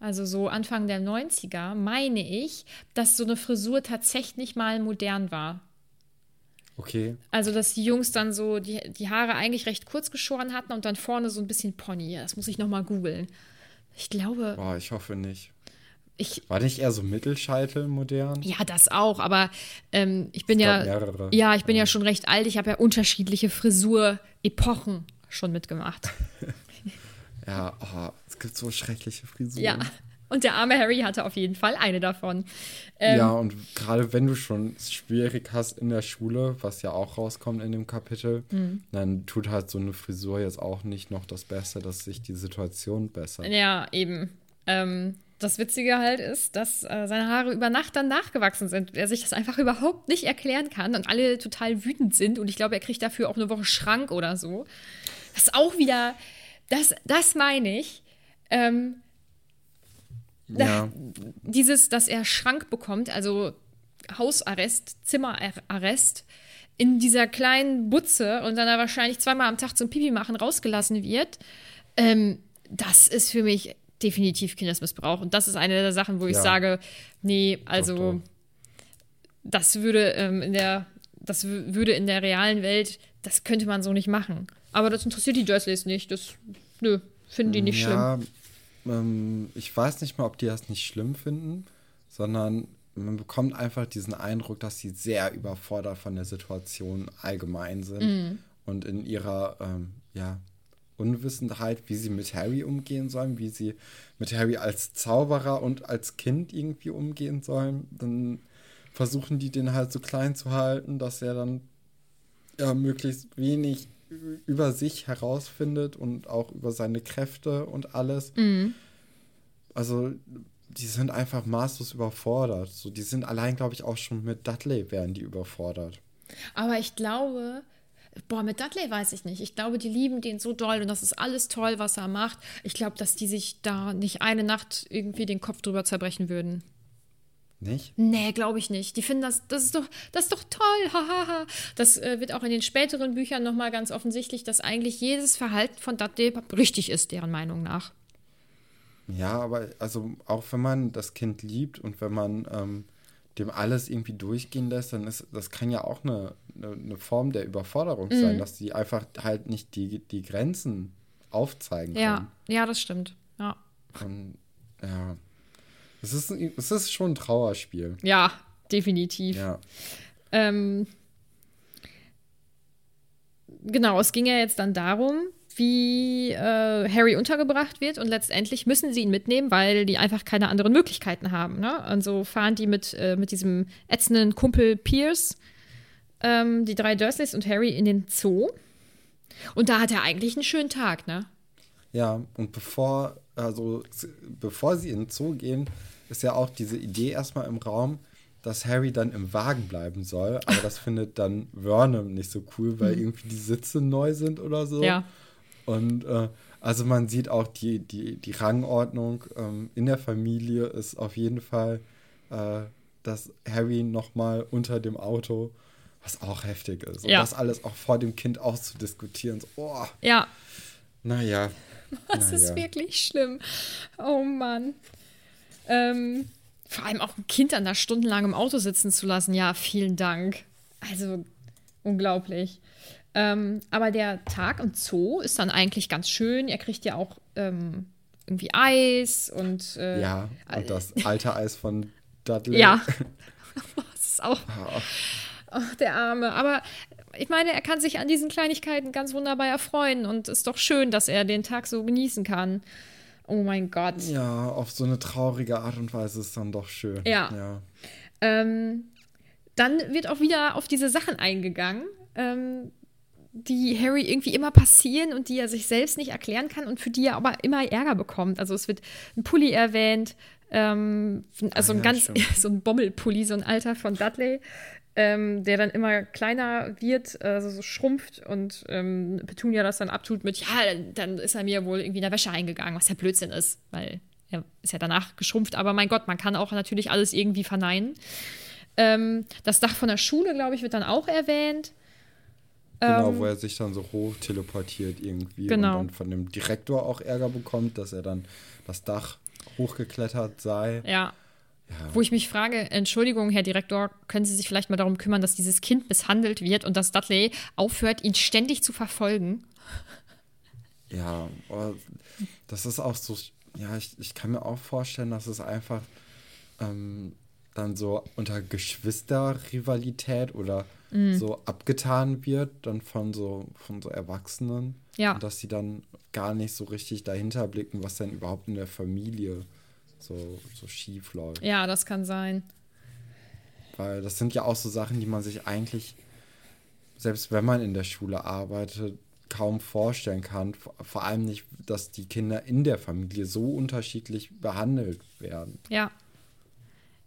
also so Anfang der 90er, meine ich, dass so eine Frisur tatsächlich mal modern war. Okay. Also, dass die Jungs dann so die, die Haare eigentlich recht kurz geschoren hatten und dann vorne so ein bisschen Pony. Das muss ich noch mal googeln. Ich glaube, Boah, ich hoffe nicht. ich, War nicht eher so Mittelscheitel modern? ja, das auch, aber ähm, ich bin Es ja, mehrere. ja, ich bin ja schon recht alt. Ich habe ja unterschiedliche Frisur-Epochen schon mitgemacht. <laughs> Ja, oh, es gibt so schreckliche Frisuren. Ja. Und der arme Harry hatte auf jeden Fall eine davon. Ähm, ja, und gerade wenn du schon es schwierig hast in der Schule, was ja auch rauskommt in dem Kapitel, Mhm. dann tut halt so eine Frisur jetzt auch nicht noch das Beste, dass sich die Situation bessert. Ja, eben. Ähm, das Witzige halt ist, dass äh, seine Haare über Nacht dann nachgewachsen sind. Er sich das einfach überhaupt nicht erklären kann und alle total wütend sind. Und ich glaube, er kriegt dafür auch eine Woche Schrank oder so. Das ist auch wieder, das, das meine ich. Ähm, Ja, dieses, dass er Schrank bekommt, also Hausarrest, Zimmerarrest, in dieser kleinen Butze und dann wahrscheinlich zweimal am Tag zum Pipi machen rausgelassen wird, ähm, das ist für mich definitiv Kindesmissbrauch. Und das ist eine der Sachen, wo ich Ja. sage, nee, also doch. das würde ähm, in der, das würde in der realen Welt, das könnte man so nicht machen. Aber das interessiert die Dursleys nicht. Das, nö, finden die nicht schlimm. ja, ähm, ich weiß nicht mal, ob die das nicht schlimm finden, sondern man bekommt einfach diesen Eindruck, dass sie sehr überfordert von der Situation allgemein sind. Mhm. und in ihrer ähm, ja, Unwissenheit, wie sie mit Harry umgehen sollen, wie sie mit Harry als Zauberer und als Kind irgendwie umgehen sollen, dann versuchen die den halt so klein zu halten, dass er dann ja, möglichst wenig über sich herausfindet und auch über seine Kräfte und alles. Mhm. Also die sind einfach maßlos überfordert. So, die sind allein, glaube ich, auch schon mit Dudley wären die überfordert. Aber ich glaube, boah, mit Dudley weiß ich nicht. Ich glaube, die lieben den so doll und das ist alles toll, was er macht. Ich glaube, dass die sich da nicht eine Nacht irgendwie den Kopf drüber zerbrechen würden. Nicht? Nee, glaube ich nicht. Die finden das, das ist doch, das ist doch toll, <laughs> hahaha. Das äh, wird auch in den späteren Büchern nochmal ganz offensichtlich, dass eigentlich jedes Verhalten von Dudley richtig ist, deren Meinung nach. Ja, aber also auch wenn man das Kind liebt und wenn man ähm, dem alles irgendwie durchgehen lässt, dann ist das kann ja auch eine, eine, eine Form der Überforderung Mhm. sein, dass die einfach halt nicht die, die Grenzen aufzeigen Ja, können. ja, das stimmt. Ja, Und ja. Es ist, es ist schon ein Trauerspiel. ja definitiv. Ja. Ähm, genau, es ging ja jetzt dann darum, wie äh, Harry untergebracht wird und letztendlich müssen sie ihn mitnehmen, weil die einfach keine anderen Möglichkeiten haben. Ne? Also fahren die mit, äh, mit diesem ätzenden Kumpel Pierce, ähm, die drei Dursleys und Harry in den Zoo. Und da hat er eigentlich einen schönen Tag, ne? Ja, und bevor, also bevor sie in den Zoo gehen, ist ja auch diese Idee erstmal im Raum, dass Harry dann im Wagen bleiben soll. Aber das findet dann Vernon nicht so cool, weil irgendwie die Sitze neu sind oder so. Mhm. Ja. Und äh, also man sieht auch die, die, die Rangordnung ähm, in der Familie ist auf jeden Fall, äh, dass Harry nochmal unter dem Auto, was auch heftig ist. Und Ja. das alles auch vor dem Kind auszudiskutieren. So, oh, Ja, naja. <laughs> Das ist wirklich schlimm. Oh Mann. Ähm, vor allem auch ein Kind dann da stundenlang im Auto sitzen zu lassen. Ja, vielen Dank. Also unglaublich. Ähm, aber der Tag im Zoo ist dann eigentlich ganz schön. Er kriegt ja auch ähm, irgendwie Eis und äh, Ja, und das alte Eis von Dudley. ja. <laughs> <laughs> das ist auch Ach, der Arme. Aber ich meine, er kann sich an diesen Kleinigkeiten ganz wunderbar erfreuen und ist doch schön, dass er den Tag so genießen kann. Oh mein Gott. Ja, auf so eine traurige Art und Weise ist dann doch schön. Ja. ja. Ähm, dann wird auch wieder auf diese Sachen eingegangen, ähm, die Harry irgendwie immer passieren und die er sich selbst nicht erklären kann und für die er aber immer Ärger bekommt. Also es wird ein Pulli erwähnt, ähm, also Ah, ein ja, ganz, stimmt. <laughs> so ein Bommelpulli, so ein Alter von Dudley, ähm, der dann immer kleiner wird, also so schrumpft und ähm, Petunia das dann abtut mit, ja, dann ist er mir wohl irgendwie in der Wäsche eingegangen, was ja Blödsinn ist, weil er ist ja danach geschrumpft. Aber mein Gott, man kann auch natürlich alles irgendwie verneinen. Ähm, das Dach von der Schule, glaube ich, wird dann auch erwähnt. Genau, Ähm, wo er sich dann so hoch teleportiert irgendwie Genau. und dann von dem Direktor auch Ärger bekommt, dass er dann das Dach hochgeklettert sei. Ja. Ja. Wo ich mich frage, Entschuldigung, Herr Direktor, können Sie sich vielleicht mal darum kümmern, dass dieses Kind misshandelt wird und dass Dudley aufhört, ihn ständig zu verfolgen? Ja, das ist auch so, ja, ich, ich kann mir auch vorstellen, dass es einfach ähm, dann so unter Geschwisterrivalität oder Mhm. so abgetan wird, dann von so, von so Erwachsenen. Ja. Und dass sie dann gar nicht so richtig dahinter blicken, was denn überhaupt in der Familie so, so schief läuft. Ja, das kann sein. Weil das sind ja auch so Sachen, die man sich eigentlich, selbst wenn man in der Schule arbeitet, kaum vorstellen kann. Vor, vor allem nicht, dass die Kinder in der Familie so unterschiedlich behandelt werden. Ja.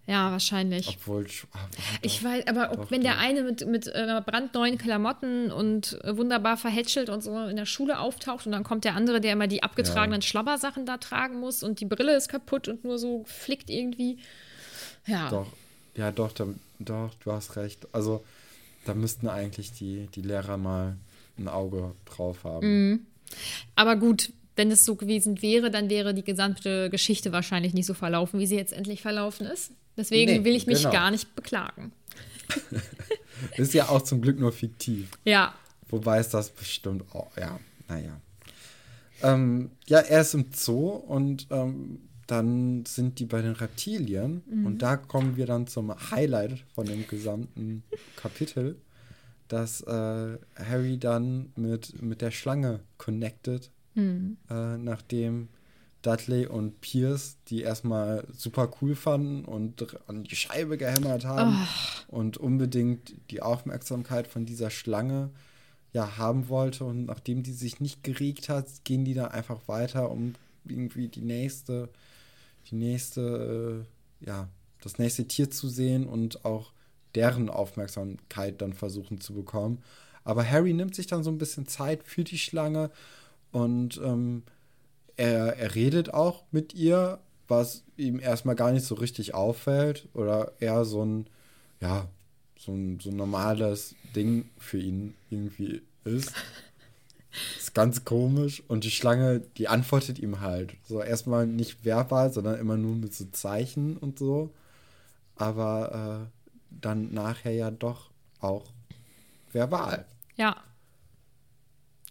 Ja, wahrscheinlich. Obwohl. ah, Ich doch. weiß, aber ob, Doch, wenn der doch. eine mit, mit äh, brandneuen Klamotten und äh, wunderbar verhätschelt und so in der Schule auftaucht und dann kommt der andere, der immer die abgetragenen Schlabbersachen da tragen muss und die Brille ist kaputt und nur so flickt irgendwie. Ja. Doch, ja, doch, da, doch, du hast recht. Also, da müssten eigentlich die, die Lehrer mal ein Auge drauf haben. Mhm. Aber gut, wenn es so gewesen wäre, dann wäre die gesamte Geschichte wahrscheinlich nicht so verlaufen, wie sie jetzt endlich verlaufen ist. Deswegen Nee, will ich mich genau. gar nicht beklagen. <laughs> Ist ja auch zum Glück nur fiktiv. Ja. Wobei es das bestimmt auch, ja, naja. Ähm, ja, er ist im Zoo und ähm, dann sind die bei den Reptilien Mhm. und da kommen wir dann zum Highlight von dem gesamten <laughs> Kapitel, dass äh, Harry dann mit, mit der Schlange connected, Hm. äh, nachdem Dudley und Pierce die erstmal super cool fanden und an die Scheibe gehämmert haben und unbedingt die Aufmerksamkeit von dieser Schlange ja haben wollte und nachdem die sich nicht geregt hat, gehen die dann einfach weiter, um irgendwie die nächste, die nächste, äh, ja, das nächste Tier zu sehen und auch deren Aufmerksamkeit dann versuchen zu bekommen. Aber Harry nimmt sich dann so ein bisschen Zeit für die Schlange und ähm, er, er redet auch mit ihr, was ihm erstmal gar nicht so richtig auffällt oder eher so ein, ja, so ein, so ein normales Ding für ihn irgendwie ist. <laughs> Ist ganz komisch. Und die Schlange, die antwortet ihm halt. So erstmal nicht verbal, sondern immer nur mit so Zeichen und so. Aber äh, dann nachher ja doch auch verbal. Ja.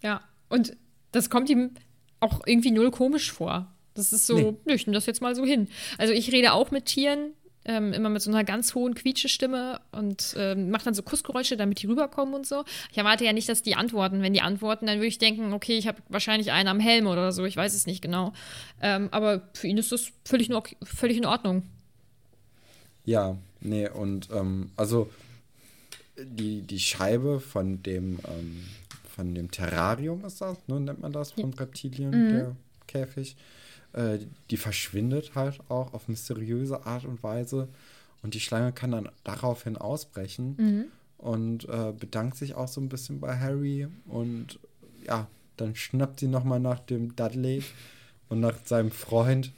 Ja. Und das kommt ihm auch irgendwie null komisch vor. Das ist so, Nee. nö, ich nehme das jetzt mal so hin. Also ich rede auch mit Tieren, ähm, immer mit so einer ganz hohen Quietschestimme und ähm, mache dann so Kussgeräusche, damit die rüberkommen und so. Ich erwarte ja nicht, dass die antworten. Wenn die antworten, dann würde ich denken, okay, ich habe wahrscheinlich einen am Helm oder so, ich weiß es nicht genau. Ähm, aber für ihn ist das völlig, nur, völlig in Ordnung. Ja, nee, und ähm, also die, die Scheibe von dem, ähm, von dem Terrarium ist das, ne, nennt man das, von Reptilien, der Käfig. Äh, die verschwindet halt auch auf mysteriöse Art und Weise. Und die Schlange kann dann daraufhin ausbrechen und äh, bedankt sich auch so ein bisschen bei Harry. Und ja, dann schnappt sie nochmal nach dem Dudley und nach seinem Freund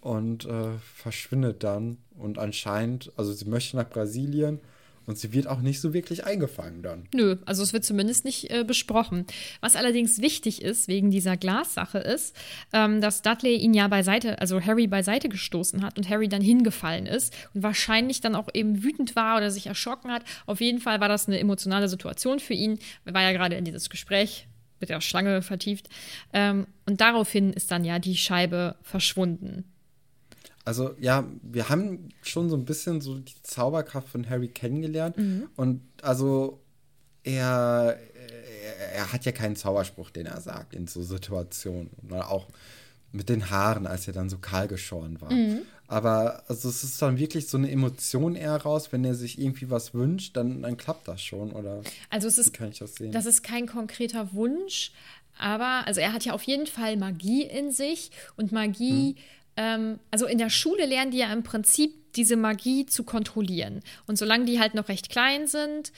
und äh, verschwindet dann. Und anscheinend, also sie möchte nach Brasilien und sie wird auch nicht so wirklich eingefangen dann. Nö, also es wird zumindest nicht äh, besprochen. Was allerdings wichtig ist, wegen dieser Glassache, ist, ähm, dass Dudley ihn ja beiseite, also Harry beiseite gestoßen hat und Harry dann hingefallen ist und wahrscheinlich dann auch eben wütend war oder sich erschrocken hat. Auf jeden Fall war das eine emotionale Situation für ihn. Er war ja gerade in dieses Gespräch mit der Schlange vertieft. Ähm, und daraufhin ist dann ja die Scheibe verschwunden. Also ja, wir haben schon so ein bisschen so die Zauberkraft von Harry kennengelernt. Und also er, er, er hat ja keinen Zauberspruch, den er sagt in so Situationen. Oder auch mit den Haaren, als er dann so kahl geschoren war. Aber also es ist dann wirklich so eine Emotion eher raus, wenn er sich irgendwie was wünscht, dann, dann klappt das schon. Oder Also es ist kann ich das sehen? Das ist kein konkreter Wunsch, aber also er hat ja auf jeden Fall Magie in sich und Magie, ähm, also in der Schule lernen die ja im Prinzip diese Magie zu kontrollieren. Und solange die halt noch recht klein sind,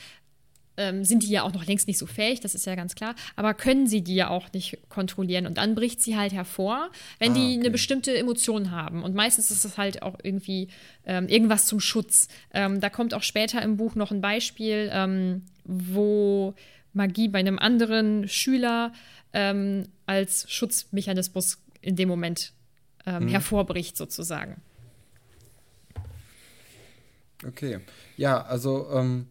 ähm, sind die ja auch noch längst nicht so fähig, das ist ja ganz klar, aber können sie die ja auch nicht kontrollieren. Und dann bricht sie halt hervor, wenn Ah, die okay. eine bestimmte Emotion haben. Und meistens ist es halt auch irgendwie ähm, irgendwas zum Schutz. Ähm, da kommt auch später im Buch noch ein Beispiel, ähm, wo Magie bei einem anderen Schüler ähm, als Schutzmechanismus in dem Moment ähm, hervorbricht, sozusagen. Okay. Ja, also, ähm,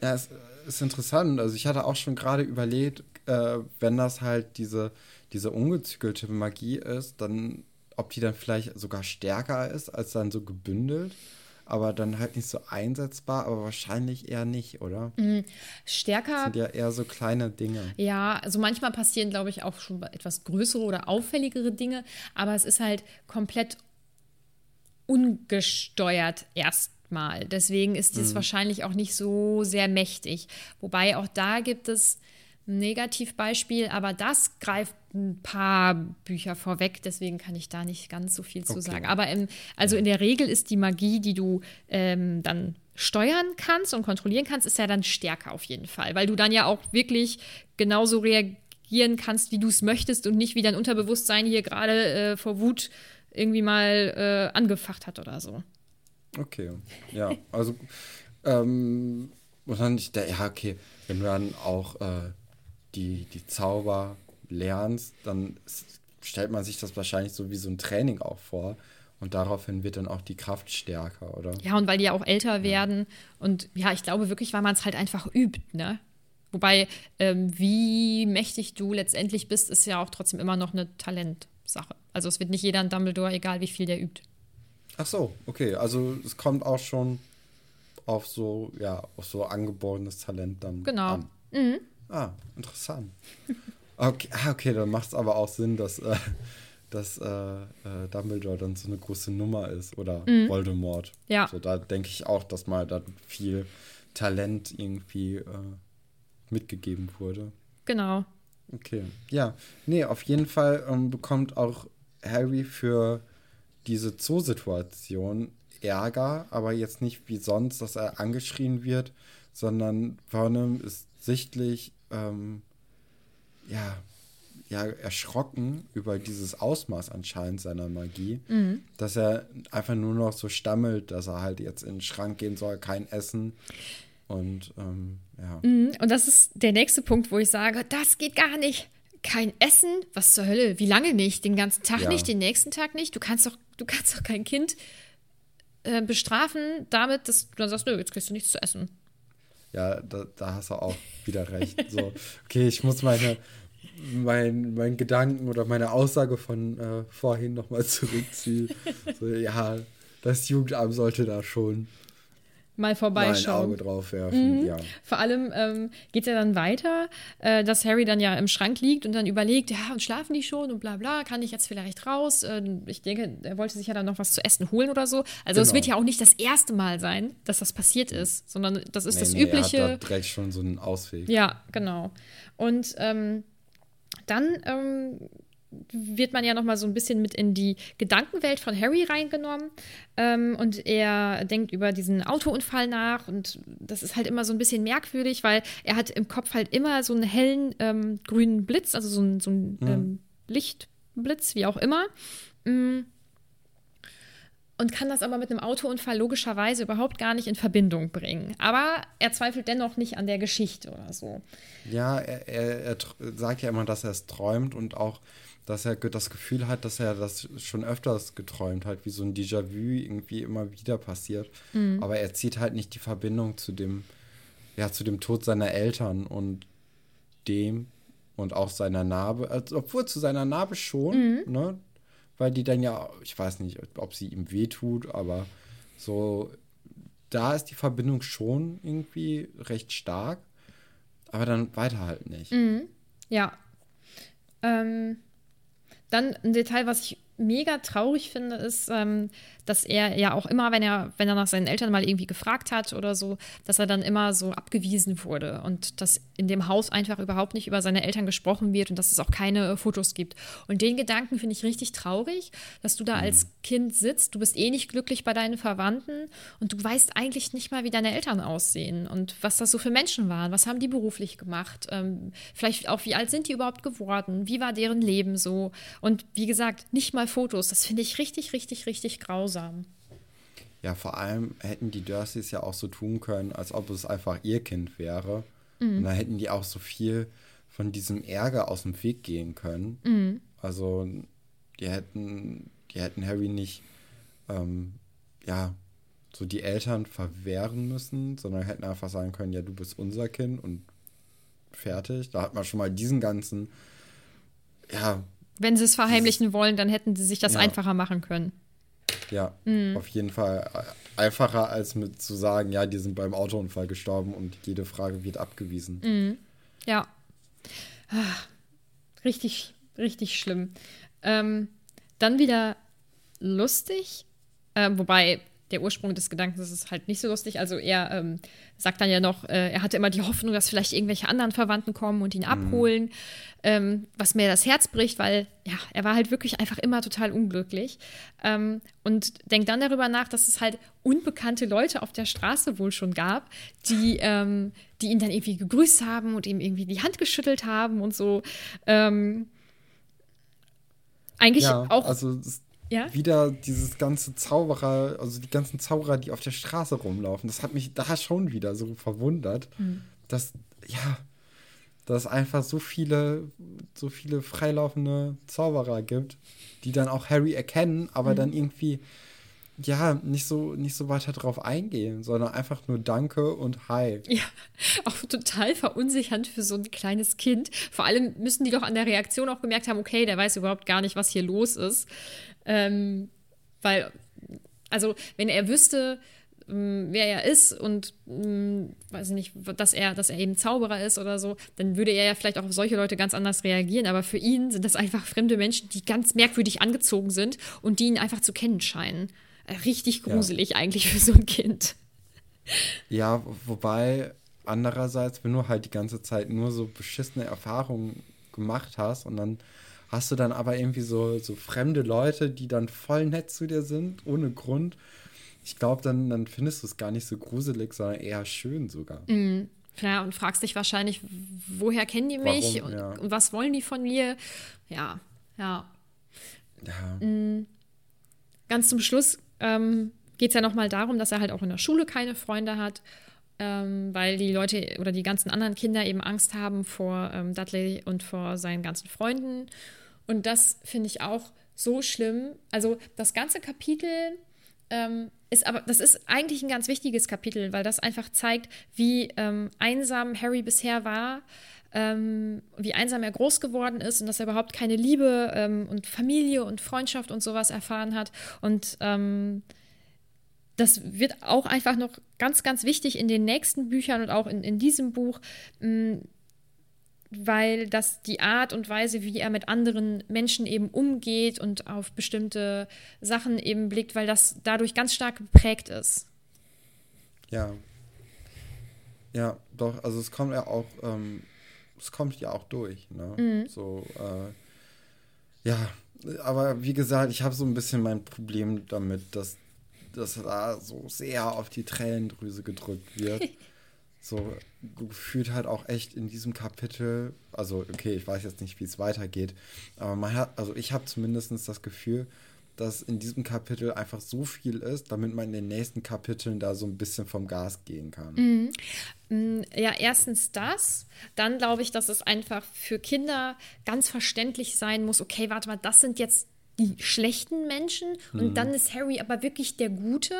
ja, es ist interessant. Also ich hatte auch schon gerade überlegt, äh, wenn das halt diese, diese ungezügelte Magie ist, dann, ob die dann vielleicht sogar stärker ist als dann so gebündelt, aber dann halt nicht so einsetzbar, aber wahrscheinlich eher nicht, oder? Das Stärker sind ja eher so kleine Dinge. Ja, also manchmal passieren, glaube ich, auch schon etwas größere oder auffälligere Dinge, aber es ist halt komplett ungesteuert erstmal. Deswegen ist es wahrscheinlich auch nicht so sehr mächtig. Wobei auch da gibt es Negativbeispiel, aber das greift ein paar Bücher vorweg, deswegen kann ich da nicht ganz so viel zu Okay. sagen. Aber im, also in der Regel ist die Magie, die du ähm, dann steuern kannst und kontrollieren kannst, ist ja dann stärker auf jeden Fall, weil du dann ja auch wirklich genauso reagieren kannst, wie du es möchtest und nicht wie dein Unterbewusstsein hier gerade äh, vor Wut irgendwie mal äh, angefacht hat oder so. Okay, ja, also, ähm, und dann, ich, der, ja, okay, wenn du dann auch äh, die, die Zauber lernst, dann stellt man sich das wahrscheinlich so wie so ein Training auch vor. Und daraufhin wird dann auch die Kraft stärker, oder? Ja, und weil die ja auch älter werden. Und ja, ich glaube wirklich, weil man es halt einfach übt, ne? Wobei, ähm, wie mächtig du letztendlich bist, ist ja auch trotzdem immer noch eine Talentsache. Also es wird nicht jeder ein Dumbledore, egal wie viel der übt. Ach so, okay, also es kommt auch schon auf so, ja, auf so angeborenes Talent dann Genau. an. Ah, interessant. Okay, ah, okay dann macht es aber auch Sinn, dass, äh, dass äh, äh, Dumbledore dann so eine große Nummer ist oder Voldemort. Ja. So, da denke ich auch, dass mal da viel Talent irgendwie äh, mitgegeben wurde. Genau. Okay, ja. Nee, auf jeden Fall ähm, bekommt auch Harry für diese Zoosituation Ärger, aber jetzt nicht wie sonst, dass er angeschrien wird, sondern Vernon ist sichtlich ähm, ja, ja, erschrocken über dieses Ausmaß anscheinend seiner Magie, dass er einfach nur noch so stammelt, dass er halt jetzt in den Schrank gehen soll, kein Essen. Und ähm, ja. Mhm, Und das ist der nächste Punkt, wo ich sage, das geht gar nicht. Kein Essen? Was zur Hölle? Wie lange nicht? Den ganzen Tag Ja. nicht, den nächsten Tag nicht? Du kannst doch, du kannst doch kein Kind äh, bestrafen damit, dass du dann sagst, nö, jetzt kriegst du nichts zu essen. Ja, da, da hast du auch wieder recht. So, okay, ich muss meine, mein, mein Gedanken oder meine Aussage von äh, vorhin nochmal zurückziehen. So, ja, das Jugendamt sollte da schon Mal mal ein vorbeischauen. Auge drauf werfen. Ja. Vor allem ähm, geht er dann weiter, äh, dass Harry dann ja im Schrank liegt und dann überlegt, ja, und schlafen die schon und bla bla, kann ich jetzt vielleicht raus? Ähm, ich denke, er wollte sich ja dann noch was zu essen holen oder so. Also es Genau. wird ja auch nicht das erste Mal sein, dass das passiert ist, sondern das ist Nee, das nee, übliche. Er hat da direkt schon so einen Ausweg. Ja, genau. Und ähm, dann ähm, wird man ja noch mal so ein bisschen mit in die Gedankenwelt von Harry reingenommen ähm, und er denkt über diesen Autounfall nach und das ist halt immer so ein bisschen merkwürdig, weil er hat im Kopf halt immer so einen hellen ähm, grünen Blitz, also so ein, so ein ähm, Lichtblitz, wie auch immer. Mm. Und kann das aber mit einem Autounfall logischerweise überhaupt gar nicht in Verbindung bringen. Aber er zweifelt dennoch nicht an der Geschichte oder so. Ja, er, er, er sagt ja immer, dass er es träumt und auch, dass er das Gefühl hat, dass er das schon öfters geträumt hat, wie so ein Déjà-vu irgendwie immer wieder passiert. Aber er zieht halt nicht die Verbindung zu dem, ja, zu dem Tod seiner Eltern und dem und auch seiner Narbe, also, obwohl zu seiner Narbe schon, ne? Weil die dann ja, ich weiß nicht, ob sie ihm wehtut, aber so, da ist die Verbindung schon irgendwie recht stark. Aber dann weiter halt nicht. Ja. Ähm, dann ein Detail, was ich mega traurig finde, ist, ähm, dass er ja auch immer, wenn er, wenn er nach seinen Eltern mal irgendwie gefragt hat oder so, dass er dann immer so abgewiesen wurde und dass in dem Haus einfach überhaupt nicht über seine Eltern gesprochen wird und dass es auch keine äh, Fotos gibt. Und den Gedanken finde ich richtig traurig, dass du da als Kind sitzt, du bist eh nicht glücklich bei deinen Verwandten und du weißt eigentlich nicht mal, wie deine Eltern aussehen und was das so für Menschen waren, was haben die beruflich gemacht, ähm, vielleicht auch, wie alt sind die überhaupt geworden, wie war deren Leben so? Und wie gesagt, nicht mal Fotos, das finde ich richtig, richtig, richtig grausam. Ja, vor allem hätten die Dursleys ja auch so tun können, als ob es einfach ihr Kind wäre. Und dann hätten die auch so viel von diesem Ärger aus dem Weg gehen können. Also, die hätten, die hätten Harry nicht, ähm, ja, so die Eltern verwehren müssen, sondern hätten einfach sagen können, ja, du bist unser Kind und fertig. Da hat man schon mal diesen ganzen, ja, Wenn sie es verheimlichen wollen, dann hätten sie sich das Ja. einfacher machen können. Ja, auf jeden Fall einfacher als mit zu sagen, ja, die sind beim Autounfall gestorben und jede Frage wird abgewiesen. Ja. Ah, Richtig, richtig schlimm. Ähm, dann wieder lustig, äh, wobei der Ursprung des Gedankens ist halt nicht so lustig. Also er ähm, sagt dann ja noch, äh, er hatte immer die Hoffnung, dass vielleicht irgendwelche anderen Verwandten kommen und ihn abholen, ähm, was mir das Herz bricht, weil ja, er war halt wirklich einfach immer total unglücklich. Ähm, und denkt dann darüber nach, dass es halt unbekannte Leute auf der Straße wohl schon gab, die, ähm, die ihn dann irgendwie gegrüßt haben und ihm irgendwie die Hand geschüttelt haben und so. Ähm, eigentlich Ja, auch. also ist Ja? wieder dieses ganze Zauberer, also die ganzen Zauberer, die auf der Straße rumlaufen, das hat mich da schon wieder so verwundert, Hm. dass, ja, dass es einfach so viele, so viele freilaufende Zauberer gibt, die dann auch Harry erkennen, aber Hm. dann irgendwie, ja, nicht so, nicht so weiter drauf eingehen, sondern einfach nur Danke und Hi. Ja, <laughs> auch total verunsichernd für so ein kleines Kind. Vor allem müssen die doch an der Reaktion auch gemerkt haben, okay, der weiß überhaupt gar nicht, was hier los ist. Ähm, weil, also, wenn er wüsste, ähm, wer er ist und ähm, weiß ich nicht, dass er, dass er eben Zauberer ist oder so, dann würde er ja vielleicht auch auf solche Leute ganz anders reagieren. Aber für ihn sind das einfach fremde Menschen, die ganz merkwürdig angezogen sind und die ihn einfach zu kennen scheinen. Richtig gruselig ja. eigentlich für so ein Kind. Ja, wobei andererseits, wenn du halt die ganze Zeit nur so beschissene Erfahrungen gemacht hast und dann hast du dann aber irgendwie so, so fremde Leute, die dann voll nett zu dir sind, ohne Grund. Ich glaube, dann, dann findest du es gar nicht so gruselig, sondern eher schön sogar. Mm. Ja, und fragst dich wahrscheinlich, woher kennen die mich Warum, und, ja. und, was wollen die von mir? Ja, ja. ja. Mm. Ganz zum Schluss ähm, geht es ja nochmal darum, dass er halt auch in der Schule keine Freunde hat ähm, weil die Leute oder die ganzen anderen Kinder eben Angst haben vor ähm, Dudley und vor seinen ganzen Freunden. Und das finde ich auch so schlimm. Also das ganze Kapitel ähm, ist aber, das ist eigentlich ein ganz wichtiges Kapitel, weil das einfach zeigt, wie ähm, einsam Harry bisher war. Ähm, wie einsam er groß geworden ist und dass er überhaupt keine Liebe ähm, und Familie und Freundschaft und sowas erfahren hat. Und das wird auch einfach noch ganz, ganz wichtig in den nächsten Büchern und auch in, in diesem Buch, mh, mm, weil das die Art und Weise, wie er mit anderen Menschen eben umgeht und auf bestimmte Sachen eben blickt, weil das dadurch ganz stark geprägt ist. Ja. Ja, doch, also es kommt ja auch, ähm, es kommt ja auch durch, ne? Mhm. So, äh, ja, aber wie gesagt, ich habe so ein bisschen mein Problem damit, dass dass da so sehr auf die Tränendrüse gedrückt wird. <laughs> so gefühlt halt auch echt in diesem Kapitel, also okay, ich weiß jetzt nicht, wie es weitergeht, aber man hat, also ich habe zumindest das Gefühl, dass in diesem Kapitel einfach so viel ist, damit man in den nächsten Kapiteln da so ein bisschen vom Gas gehen kann. Mhm. Mm, ja, erstens das. Dann glaube ich, dass es einfach für Kinder ganz verständlich sein muss, okay, warte mal, das sind jetzt die schlechten Menschen mhm. und dann ist Harry aber wirklich der Gute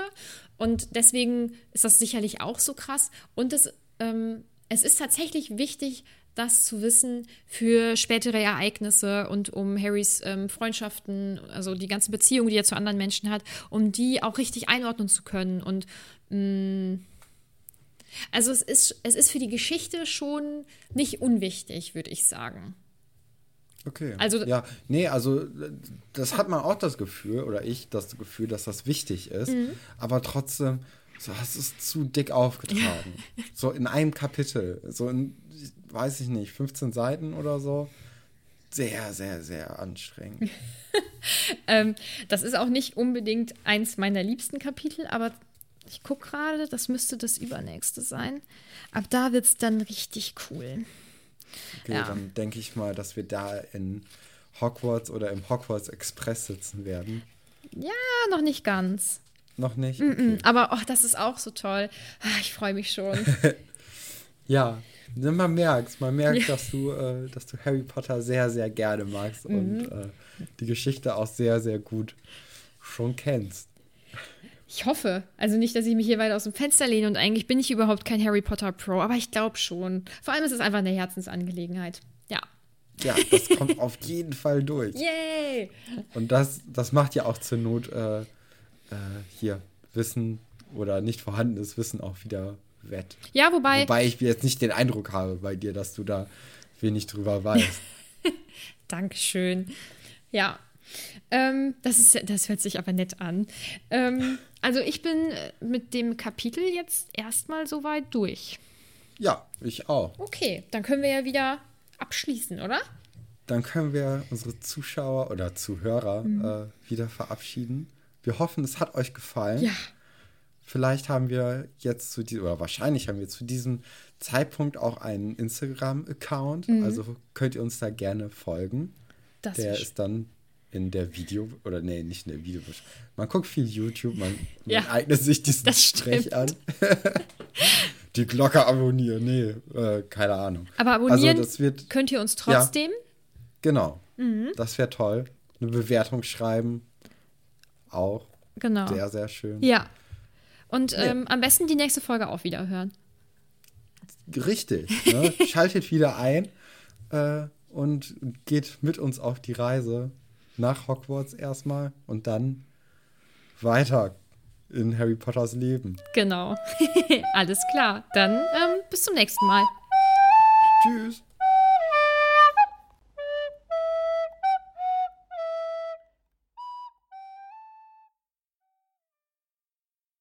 und deswegen ist das sicherlich auch so krass und es, ähm, es ist tatsächlich wichtig, das zu wissen für spätere Ereignisse und um Harrys ähm, Freundschaften, also die ganze Beziehung, die er zu anderen Menschen hat, um die auch richtig einordnen zu können und mh, mm, also es ist, es ist für die Geschichte schon nicht unwichtig, würde ich sagen. Okay. Also, ja, nee, also das hat man auch das Gefühl, oder ich das Gefühl, dass das wichtig ist, mhm. aber trotzdem, so hast es zu dick aufgetragen. <laughs> so in einem Kapitel, so in, weiß ich nicht, 15 Seiten oder so. Sehr, sehr, sehr anstrengend. <laughs> ähm, das ist auch nicht unbedingt eins meiner liebsten Kapitel, aber ich gucke gerade, das müsste das übernächste sein. Ab da wird es dann richtig cool. Okay, ja. dann denke ich mal, dass wir da in Hogwarts oder im Hogwarts Express sitzen werden. Ja, noch nicht ganz. Noch nicht? Okay. Aber oh, das ist auch so toll. Ah, ich freue mich schon. <laughs> ja, man merkt, man merkt, dass du, äh, dass du Harry Potter sehr, sehr gerne magst mhm. und äh, die Geschichte auch sehr, sehr gut schon kennst. Ich hoffe. Also nicht, dass ich mich hier weit aus dem Fenster lehne und eigentlich bin ich überhaupt kein Harry Potter Pro, aber ich glaube schon. Vor allem ist es einfach eine Herzensangelegenheit. Ja. Ja, das kommt auf jeden Fall durch. Yay! Und das, das macht ja auch zur Not äh, äh, hier Wissen oder nicht vorhandenes Wissen auch wieder wett. Ja, wobei. Wobei ich jetzt nicht den Eindruck habe bei dir, dass du da wenig drüber weißt. <laughs> Dankeschön. Ja. Ähm, das, ist, das hört sich aber nett an. Ähm, also ich bin äh, mit dem Kapitel jetzt erstmal soweit durch. Ja, ich auch. Okay, dann können wir ja wieder abschließen, oder? Dann können wir unsere Zuschauer oder Zuhörer mhm. äh, wieder verabschieden. Wir hoffen, es hat euch gefallen. Ja. Vielleicht haben wir jetzt zu diesem, oder wahrscheinlich haben wir zu diesem Zeitpunkt auch einen Instagram-Account. Mhm. Also könnt ihr uns da gerne folgen. Das Der ist, ist dann in der Video, oder nee, nicht in der Video. Man guckt viel YouTube, man, ja, man eignet sich diesen Sprech an. <laughs> Die Glocke abonnieren, nee, äh, keine Ahnung. Aber abonnieren also wird, könnt ihr uns trotzdem. Ja, genau, mhm. das wäre toll. Eine Bewertung schreiben, auch. Genau. Sehr, sehr schön. Ja. Und ja. Ähm, am besten die nächste Folge auch wieder hören. Richtig. Ne? <laughs> Schaltet wieder ein äh, und geht mit uns auf die Reise nach Hogwarts erstmal und dann weiter in Harry Potters Leben. Genau. <laughs> Alles klar. Dann ähm, bis zum nächsten Mal. Tschüss.